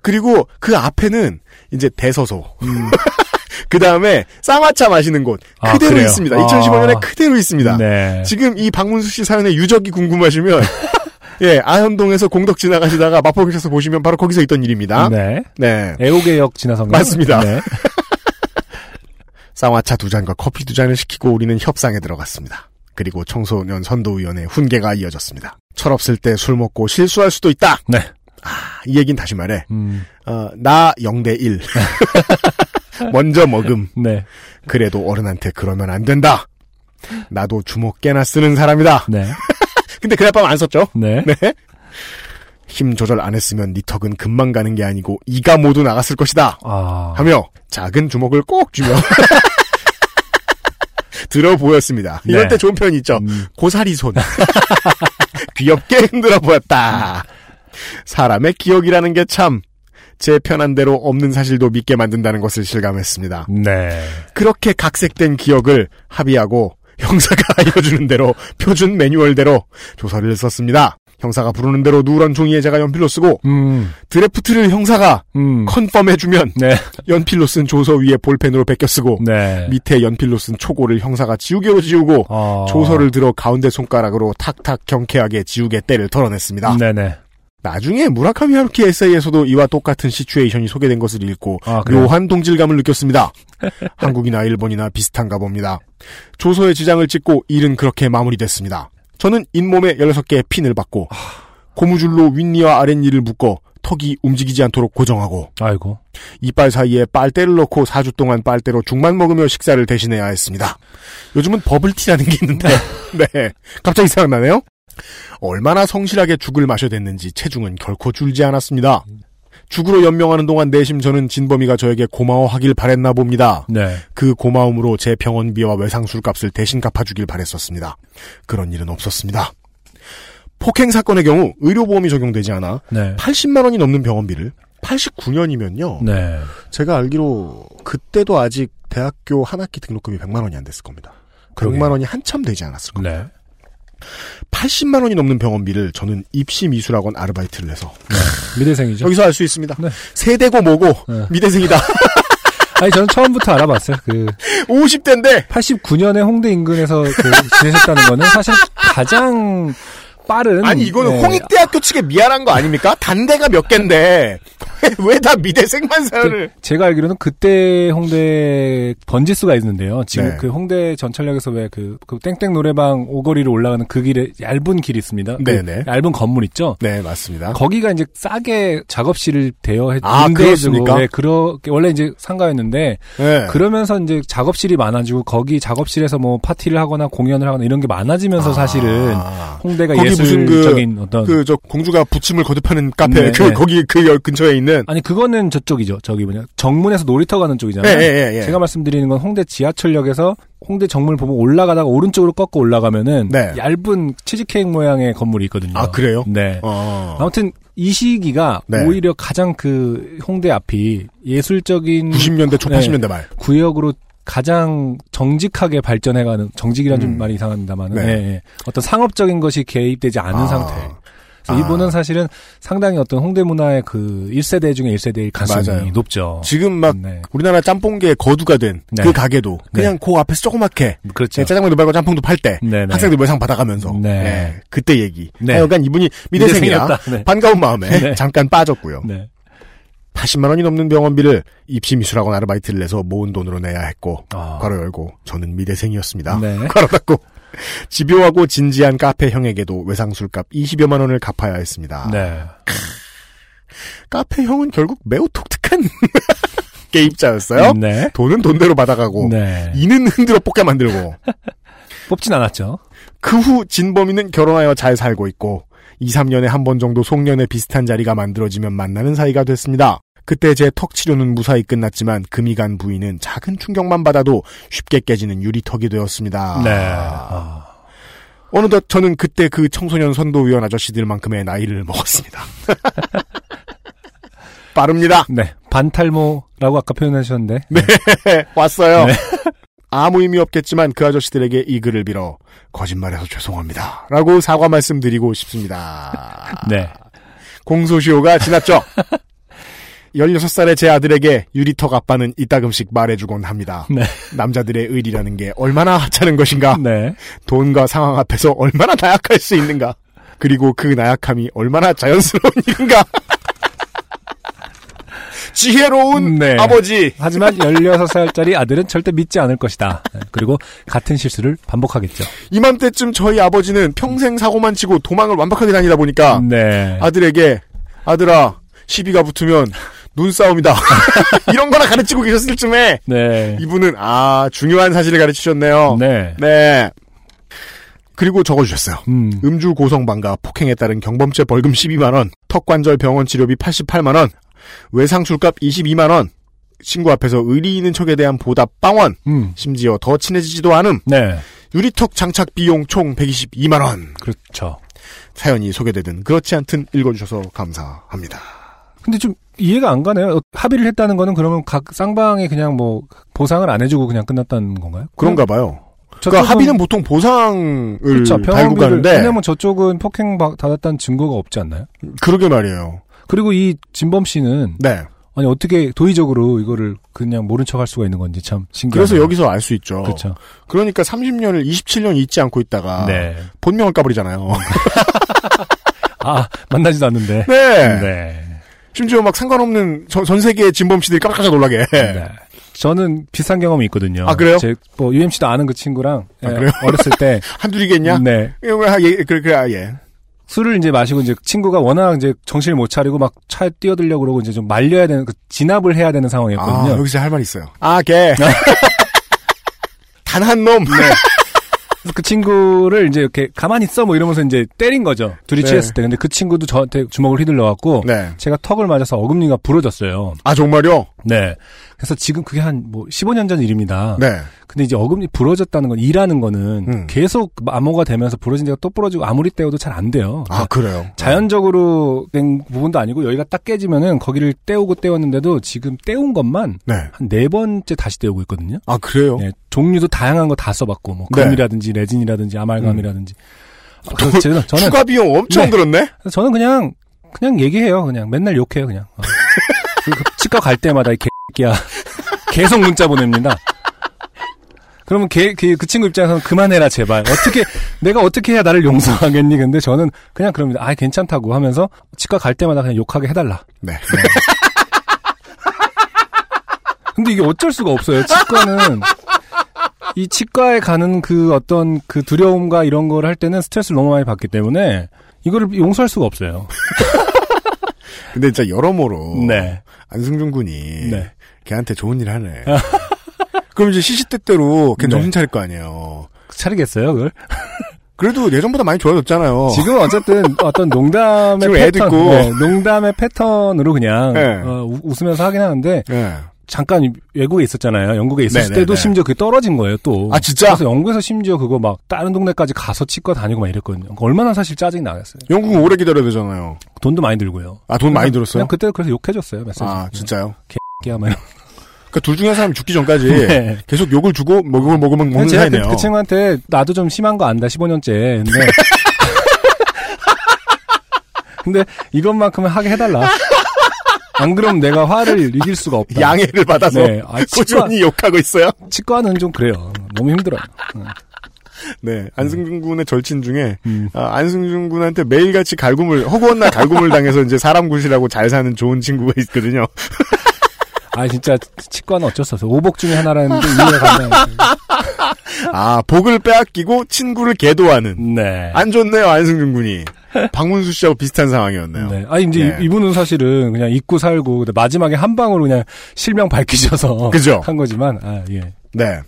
그리고 그 앞에는 이제 대서소. 음. [laughs] 그 다음에 쌍화차 마시는 곳 아, 그대로 그래요? 있습니다. 2015년에 아. 그대로 있습니다. 네. 지금 이 박문수 씨 사연의 유적이 궁금하시면 [laughs] 예 아현동에서 공덕 지나가시다가 마포경찰서 보시면 바로 거기서 있던 일입니다. 네. 네. 애호개역 지나선 거 맞습니다. 네. [laughs] 쌍화차 두 잔과 커피 두 잔을 시키고 우리는 협상에 들어갔습니다. 그리고 청소년 선도위원회 훈계가 이어졌습니다. 철없을 때 술 먹고 실수할 수도 있다. 네. 이 얘긴 다시 말해. 음. 어, 나 0대 1. [laughs] 먼저 먹음. [laughs] 네. 그래도 어른한테 그러면 안 된다. 나도 주먹 깨나 쓰는 사람이다. 네. [laughs] 근데 그날 밤 안 썼죠? 네. [laughs] 네. 힘 조절 안 했으면 네 턱은 금방 가는 게 아니고 이가 모두 나갔을 것이다. 아. 하며 작은 주먹을 꼭 쥐며 들어 보였습니다. 이럴 네. 때 좋은 표현이 있죠. 음. 고사리 손. 귀엽게 흔들어 보였다. 사람의 기억이라는 게 참 제 편한 대로 없는 사실도 믿게 만든다는 것을 실감했습니다. 네. 그렇게 각색된 기억을 합의하고 형사가 [laughs] 알려주는 대로 표준 매뉴얼대로 조서를 썼습니다. 형사가 부르는 대로 누런 종이에 제가 연필로 쓰고 음. 드래프트를 형사가 음. 컨펌해주면 네. 연필로 쓴 조서 위에 볼펜으로 베껴 쓰고 네. 밑에 연필로 쓴 초고를 형사가 지우개로 지우고 어. 조서를 들어 가운데 손가락으로 탁탁 경쾌하게 지우개 때를 털어냈습니다. 네네. 나중에 무라카미 하루키 에세이에서도 이와 똑같은 시츄에이션이 소개된 것을 읽고 아? 묘한 동질감을 느꼈습니다. [laughs] 한국이나 일본이나 비슷한가 봅니다. 조서에 지장을 찍고 일은 그렇게 마무리됐습니다. 저는 잇몸에 16개의 핀을 받고 고무줄로 윗니와 아랫니를 묶어 턱이 움직이지 않도록 고정하고 아이고. 이빨 사이에 빨대를 넣고 4주 동안 빨대로 죽만 먹으며 식사를 대신해야 했습니다. 요즘은 버블티라는 게 있는데, [laughs] 네. 갑자기 생각나네요? 얼마나 성실하게 죽을 마셔야 됐는지 체중은 결코 줄지 않았습니다. 죽으로 연명하는 동안 내심 저는 진범이가 저에게 고마워하길 바랬나 봅니다. 네. 그 고마움으로 제 병원비와 외상술 값을 대신 갚아주길 바랬었습니다. 그런 일은 없었습니다. 폭행 사건의 경우 의료보험이 적용되지 않아 네. 80만 원이 넘는 병원비를 89년이면요. 네. 제가 알기로 그때도 아직 대학교 한 학기 등록금이 100만 원이 안 됐을 겁니다. 그러게요. 100만 원이 한참 되지 않았을 겁니다. 네. 80만 원이 넘는 병원비를 저는 입시 미술학원 아르바이트를 해서 미대생이죠. 여기서 알 수 있습니다. 네. 세대고 뭐고 네. 미대생이다. [laughs] 아니 저는 처음부터 알아봤어요. 그 50대인데 89년에 홍대 인근에서 그 지내셨다는 거는 사실 가장 빠른 아니 이거는 네. 홍익대학교 측에 미안한 거 아닙니까? 단대가 몇 갠데 [laughs] 왜 다 미대생만 사연을 제가 알기로는 그때 홍대 번지수가 있는데요. 지금 네. 그 홍대 전철역에서 왜그 땡땡 노래방 오거리로 올라가는 그 길에 얇은 길이 있습니다. 그 네네. 얇은 건물 있죠. 네 맞습니다. 거기가 이제 싸게 작업실을 대여해 아, 임대해주고 그렇습니까? 네, 그렇게 원래 이제 상가였는데 네. 그러면서 이제 작업실이 많아지고 거기 작업실에서 뭐 파티를 하거나 공연을 하거나 이런 게 많아지면서 사실은 아, 홍대가 거기 무슨 그- 예술적인 어떤 그저 공주가 부침을 거듭하는 카페 네, 그 네. 거기 그 여- 근처에 있는 아니 그거는 저쪽이죠. 저기 뭐냐 정문에서 놀이터 가는 예, 쪽이잖아요. 예. 제가 말씀드리는 건 홍대 지하철역에서 홍대 정문 보면 올라가다가 오른쪽으로 꺾어 올라가면은 네. 얇은 치즈케이크 모양의 건물이 있거든요. 아 그래요? 네. 어. 아무튼 이 시기가 네. 오히려 가장 그 홍대 앞이 예술적인 90년대 초 네. 80년대 말. 구역으로 가장 정직하게 발전해가는 정직이란 좀 음. 말이 이상합니다만 네. 은 어떤 상업적인 것이 개입되지 않은 아. 상태. 아. 이분은 사실은 상당히 어떤 홍대 문화의 그 1세대 중에 1세대일 가능성이 맞아요. 높죠. 지금 막 네. 우리나라 짬뽕계의 거두가 된그 네. 가게도 그냥 그 앞에서 조그맣게 그렇죠. 네, 짜장면도 말고 짬뽕도 팔때 네네. 학생들 외상 받아가면서 네. 네, 그때 얘기. 네. 하여간 이분이 미대생이라. 네. 반가운 마음에 네. 잠깐 빠졌고요. 네. 80만 원이 넘는 병원비를 입시 미술학원 아르바이트를 내서 모은 돈으로 내야 했고 아. 괄호 열고 저는 미대생이었습니다. 네. [laughs] 괄호 닫고 집요하고 진지한 카페 형에게도 외상술값 20여만 원을 갚아야 했습니다. 네. 카페 형은 결국 매우 독특한 [laughs] 게임자였어요. 네. 돈은 돈대로 받아가고 네. 이는 흔들어 뽑게 만들고 [laughs] 뽑진 않았죠. 그 후 진범이는 결혼하여 잘 살고 있고 2, 3년에 한 번 정도 송년회 비슷한 자리가 만들어지면 만나는 사이가 됐습니다. 그때 제 턱 치료는 무사히 끝났지만 금이 간 부위는 작은 충격만 받아도 쉽게 깨지는 유리턱이 되었습니다. 네. 아. 어느덧 저는 그때 그 청소년 선도위원 아저씨들만큼의 나이를 먹었습니다. [laughs] 빠릅니다. 네. 반탈모라고 아까 표현하셨는데. 네. [laughs] 왔어요. [laughs] 아무 의미 없겠지만 그 아저씨들에게 이 글을 빌어 거짓말해서 죄송합니다. 라고 사과 말씀드리고 싶습니다. 네. 공소시효가 지났죠. 16살의 제 아들에게 유리턱 아빠는 이따금씩 말해주곤 합니다. 네. 남자들의 의리라는 게 얼마나 하찮은 것인가. 네. 돈과 상황 앞에서 얼마나 나약할 수 있는가. 그리고 그 나약함이 얼마나 자연스러운 [laughs] 일인가. 지혜로운 네. 아버지. 하지만 16살짜리 아들은 절대 믿지 않을 것이다. 네. 그리고 같은 실수를 반복하겠죠. 이맘때쯤 저희 아버지는 평생 사고만 치고 도망을 완벽하게 다니다 보니까 네. 아들에게 아들아 시비가 붙으면 눈싸움이다. [laughs] 이런 거나 가르치고 계셨을 쯤에 네. 이분은 아 중요한 사실을 가르치셨네요. 네. 네. 그리고 적어주셨어요. 음. 음주 고성방가 폭행에 따른 경범죄 벌금 12만원, 턱관절 병원 치료비 88만원, 외상술값 22만원, 친구 앞에서 의리 있는 척에 대한 보답 빵원, 음. 심지어 더 친해지지도 않음, 네. 유리턱 장착 비용 총 122만원. 그렇죠. 사연이 소개되든 그렇지 않든 읽어주셔서 감사합니다. 근데 좀 이해가 안 가네요. 어, 합의를 했다는 거는 그러면 각 쌍방이 그냥 뭐 보상을 안 해주고 그냥 끝났다는 건가요? 그런가 봐요. 그러니까 합의는 보통 보상을 그렇죠. 달고 가는데 왜냐면 저쪽은 폭행 받- 받았다는 증거가 없지 않나요? 그러게 말이에요. 그리고 이 진범 씨는 네. 아니 어떻게 도의적으로 이거를 그냥 모른 척 할 수가 있는 건지 참 신기해요. 그래서 여기서 알 수 있죠. 그렇죠. 그러니까 30년을 27년 잊지 않고 있다가 네. 본명을 까버리잖아요. [laughs] 아 만나지도 않는데. 네. 네. 심지어 막 상관없는 전, 전 세계의 진범 씨들이 깜짝깜짝 놀라게. 네. 저는 비슷한 경험이 있거든요. 아, 그래요? 제 뭐 UMC도 아는 그 친구랑 아, 예, 그래요? 어렸을 때 [laughs] 한둘이겠냐? 네. 예, 예, 그래, 그래, 아, 예. 술을 이제 마시고 이제 친구가 워낙 이제 정신을 못 차리고 막 차에 뛰어들려고 그러고 이제 좀 말려야 되는 그 진압을 해야 되는 아, 상황이었거든요. 여기서 할 말 있어요. 아, 걔. [laughs] 단 한 놈. 그래서 그 친구를 이제 이렇게 가만히 있어 뭐 이러면서 이제 때린 거죠. 둘이 네. 취했을 때. 근데 그 친구도 저한테 주먹을 휘둘러 갖고 네. 제가 턱을 맞아서 어금니가 부러졌어요. 아, 정말요? 네. 그래서 지금 그게 한 뭐 15년 전 일입니다. 네. 근데 이제 어금니 부러졌다는 건 일하는 거는 음. 계속 암호가 되면서 부러진 데가 또 부러지고 아무리 떼어도 잘 안 돼요. 아, 그래요? 자연적으로 된 부분도 아니고 여기가 딱 깨지면은 거기를 떼우고 떼웠는데도 지금 떼운 것만 네. 한네 번째 다시 떼우고 있거든요. 아, 그래요? 네, 종류도 다양한 거 다 써봤고 뭐 네. 금이라든지 레진이라든지 아말감이라든지. 그래서 저는 저는 추가 비용 엄청 네. 들었네? 저는 그냥 그냥 얘기해요. 그냥 맨날 욕해요. 그냥 어. [laughs] 그리고 치과 갈 때마다 이 개야 계속 문자 보냅니다. 그러면 걔, 그, 그 친구 입장에서는 그만해라 제발. 어떻게 내가 어떻게 해야 나를 용서하겠니? 근데 저는 그냥 그럽니다. 아 괜찮다고 하면서 치과 갈 때마다 그냥 욕하게 해달라. 네. 근데 이게 어쩔 수가 없어요. 치과는 이 치과에 가는 그 어떤 그 두려움과 이런 걸 할 때는 스트레스를 너무 많이 받기 때문에 이거를 용서할 수가 없어요. [laughs] 근데 진짜 여러모로. 네. 안승준 군이. 네. 걔한테 좋은 일 하네. [laughs] 그럼 이제 시시때때로 걔 네. 정신 차릴 거 아니에요. 차리겠어요, 그걸? [laughs] 그래도 예전보다 많이 좋아졌잖아요. 지금 어쨌든 어떤 농담의 지금 패턴, 있고. 네, 농담의 패턴으로 그냥 네. 어, 우- 웃으면서 하긴 하는데 예. 잠깐 외국에 있었잖아요. 영국에 있었을 네네네. 때도 심지어 그게 떨어진 거예요, 또. 아, 진짜? 그래서 영국에서 심지어 그거 막 다른 동네까지 가서 치과 다니고 막 이랬거든요. 얼마나 사실 짜증이 나겠어요. 영국은 오래 기다려야 되잖아요. 돈도 많이 들고요. 아, 돈 많이 들었어요? 그때 그래서 욕해줬어요, 메시지. 아, 진짜요? 개야 막 그러니까 둘 중에 한 사람이 죽기 전까지 [laughs] 네. 계속 욕을 주고 뭐 욕을 먹으면 먹는 제가 그, 사이네요. 그 친구한테 나도 좀 심한 거 안다 15년째. 근데 [laughs] 근데 이것만큼은 하게 해달라. 안 그럼 내가 화를 이길 수가 없다. 양해를 받아서 네. 아, 꾸준히 욕하고 있어요. 치과는 좀 그래요. 너무 힘들어요. 네. 네, 안승준 군의 절친 중에 음. 아, 안승준 군한테 매일같이 갈굼을 허구한 날 갈굼을 당해서 이제 사람 굿이라고 잘 사는 좋은 친구가 있거든요. [laughs] 아 진짜 치과는 어쩔 수 없어. 오복 중에 하나라는 게 이해가 가냐. [laughs] 아 복을 빼앗기고 친구를 계도하는 네. 안 좋네요 안승준 군이 박문수 씨하고 비슷한 상황이었네요. 네. 아 이제 네. 이- 이분은 사실은 그냥 잊고 살고 근데 마지막에 한 방으로 그냥 실명 밝히셔서 [laughs] 그죠? [laughs] 한 거지만 아 예. 네.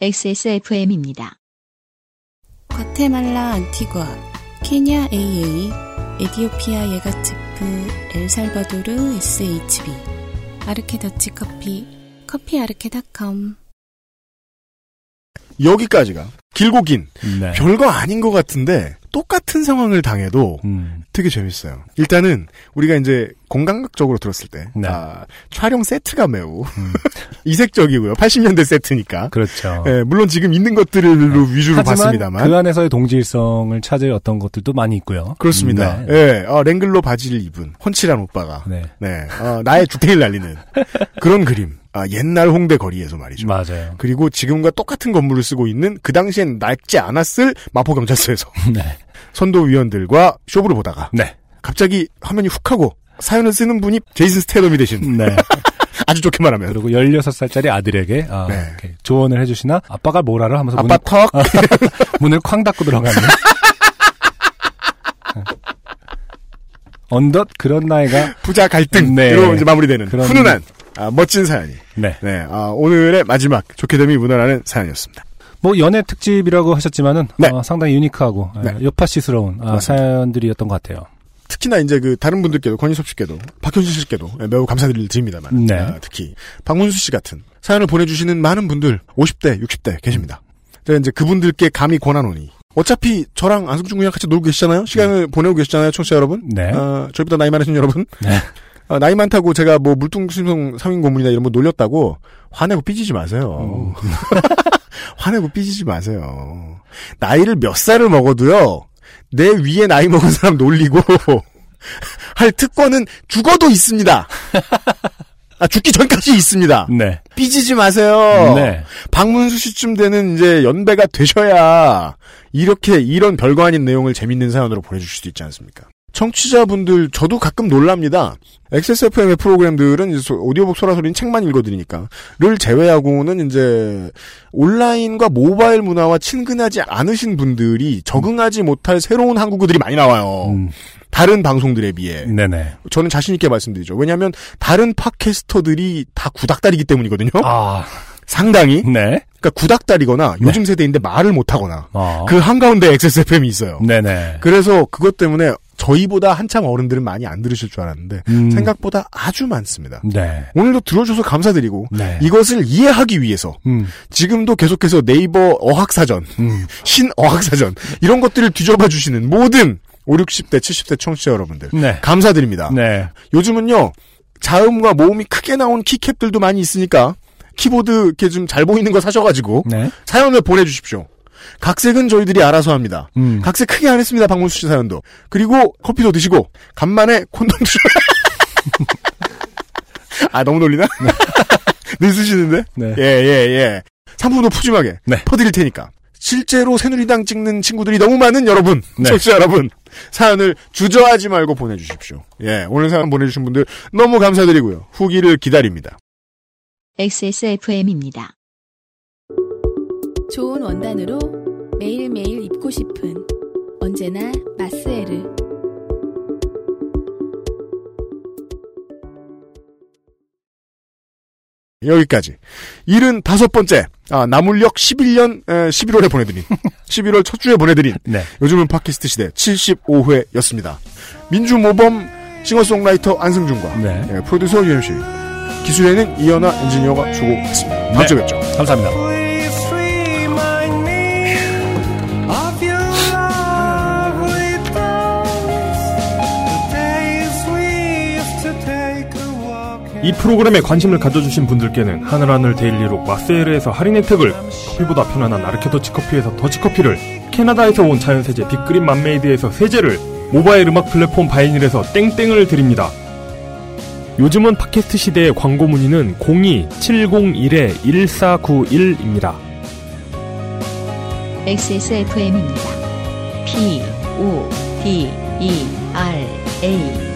XSFM입니다. 과테말라 안티과, 케냐 AA, 에디오피아 예가츠프, 엘살바도르 SHB, 아르케 더치 커피, 커피 아르케닷컴. 여기까지가 길고 긴 네. 별거 아닌 것 같은데 똑같은 상황을 당해도 음. 되게 재밌어요. 일단은 우리가 이제 공감각적으로 들었을 때 네. 아, 촬영 세트가 매우 [laughs] 이색적이고요. 80년대 세트니까. 그렇죠. 예, 물론 지금 있는 것들로 위주로 하지만 봤습니다만 그 안에서의 동질성을 찾을 어떤 것들도 많이 있고요. 그렇습니다. 네. 예, 어, 랭글로 바지를 입은 헌칠한 오빠가 네. 네, 어, 나의 주택을 날리는 [laughs] 그런 그림. 아, 옛날 홍대 거리에서 말이죠. 맞아요. 그리고 지금과 똑같은 건물을 쓰고 있는 그 당시엔 낡지 않았을 마포경찰서에서 [laughs] 네. 선도위원들과 쇼부를 보다가 네. 갑자기 화면이 훅 하고 사연을 쓰는 분이 제이슨 스테덤이 되신 네. [laughs] 아주 좋게 말하면 그리고 16살짜리 아들에게 아, 네. 조언을 해주시나 아빠가 뭐라를 하면서 아빠 문을, 턱 [laughs] 문을 쾅 닫고 들어가는 언덧 그런 나이가 부자 갈등으로 네. 이제 마무리되는 그런- 훈훈한 아, 멋진 사연이 네. 네 아, 오늘의 마지막 좋게 됨이 묻어나는 사연이었습니다. 뭐 연애 특집이라고 하셨지만은 네. 어, 상당히 유니크하고 어, 네. 요파시스러운 아. 사연들이었던 것 같아요. 특히나 이제 그 다른 분들께도 권인섭 씨께도 박현실 씨께도 매우 감사드립니다만 네. 아, 특히 박문수 씨 같은 사연을 보내주시는 많은 분들 50대 60대 계십니다. 제가 이제 그분들께 감히 권하노니 어차피 저랑 안승준 군이랑 같이 놀고 계시잖아요. 시간을 보내고 계시잖아요, 청취자 여러분. 네. 어, 저희보다 나이 많으신 여러분. 네. [laughs] 어, 나이 많다고 제가 뭐 물뚱심성 상인 고문이나 이런 거 놀렸다고 화내고 삐지지 마세요. [laughs] 화내고 삐지지 마세요. 나이를 몇 살을 먹어도요. 내 위에 나이 먹은 사람 놀리고 [laughs] 할 특권은 죽어도 있습니다. 아, 죽기 전까지 있습니다. 네. 삐지지 마세요. 네. 박문수 씨쯤 되는 이제 연배가 되셔야 이렇게 이런 별거 아닌 내용을 재밌는 사연으로 보내주실 수 있지 않습니까? 청취자분들 저도 가끔 놀랍니다. XSFM의 프로그램들은 이제 소- 오디오북 소라소리는 책만 읽어드리니까 를 제외하고는 이제 온라인과 모바일 문화와 친근하지 않으신 분들이 적응하지 못할 새로운 한국어들이 많이 나와요. 음, 다른 방송들에 비해. 네네. 저는 자신 있게 말씀드리죠. 왜냐하면 다른 팟캐스터들이 다 구닥다리기 때문이거든요. 아, 상당히. 네. 그러니까 구닥다리거나 요즘 세대인데 말을 못하거나 어. 그 한가운데 XSFM이 있어요. 네네. 그래서 그것 때문에 저희보다 한참 어른들은 많이 안 들으실 줄 알았는데 음, 생각보다 아주 많습니다. 네. 오늘도 들어줘서 감사드리고 네. 이것을 이해하기 위해서 음, 지금도 계속해서 네이버 어학사전, 음. 신어학사전 이런 것들을 뒤져봐 주시는 모든 5, 60대, 70대 청취자 여러분들 네. 감사드립니다. 네. 요즘은요 자음과 모음이 크게 나온 키캡들도 많이 있으니까 키보드 이렇게 좀 잘 보이는 거 사셔가지고 네. 사연을 보내주십시오. 각색은 저희들이 알아서 합니다. 음. 각색 크게 안 했습니다. 박문수 씨 사연도. 그리고 커피도 드시고 간만에 콘돔 드셔. [laughs] 아 너무 놀리나? [laughs] 늘 쓰시는데? 네. 예, 예, 예. 상품도 푸짐하게 네. 퍼드릴 테니까. 실제로 새누리당 찍는 친구들이 너무 많은 여러분, 네. 청취자 여러분, 사연을 주저하지 말고 보내주십시오. 예, 오늘 사연 보내주신 분들 너무 감사드리고요. 후기를 기다립니다. XSFM입니다. 좋은 원단으로 매일매일 입고 싶은 언제나 마스에르. 여기까지. 75번째, 아, 나물역 11년, 11월에 보내드린, [laughs] 11월 첫 주에 보내드린, 네. 요즘은 팟캐스트 시대 75회였습니다. 민주모범 싱어송라이터 안승준과 네. 예, 프로듀서 UMC, 기술에는 이현아 엔지니어가 수고했습니다. 다음 네. 주에 뵙죠. 감사합니다. 이 프로그램에 관심을 가져주신 분들께는 하늘하늘 데일리로 마스에르에서 할인 혜택을 커피보다 편안한 아르케 더치커피에서 더치커피를 캐나다에서 온 자연세제 빅그린 맘메이드에서 세제를 모바일 음악 플랫폼 바이닐에서 땡땡을 드립니다. 요즘은 팟캐스트 시대의 광고 문의는 02-701-1491입니다. XSFM입니다. P, O, D, E, R, A.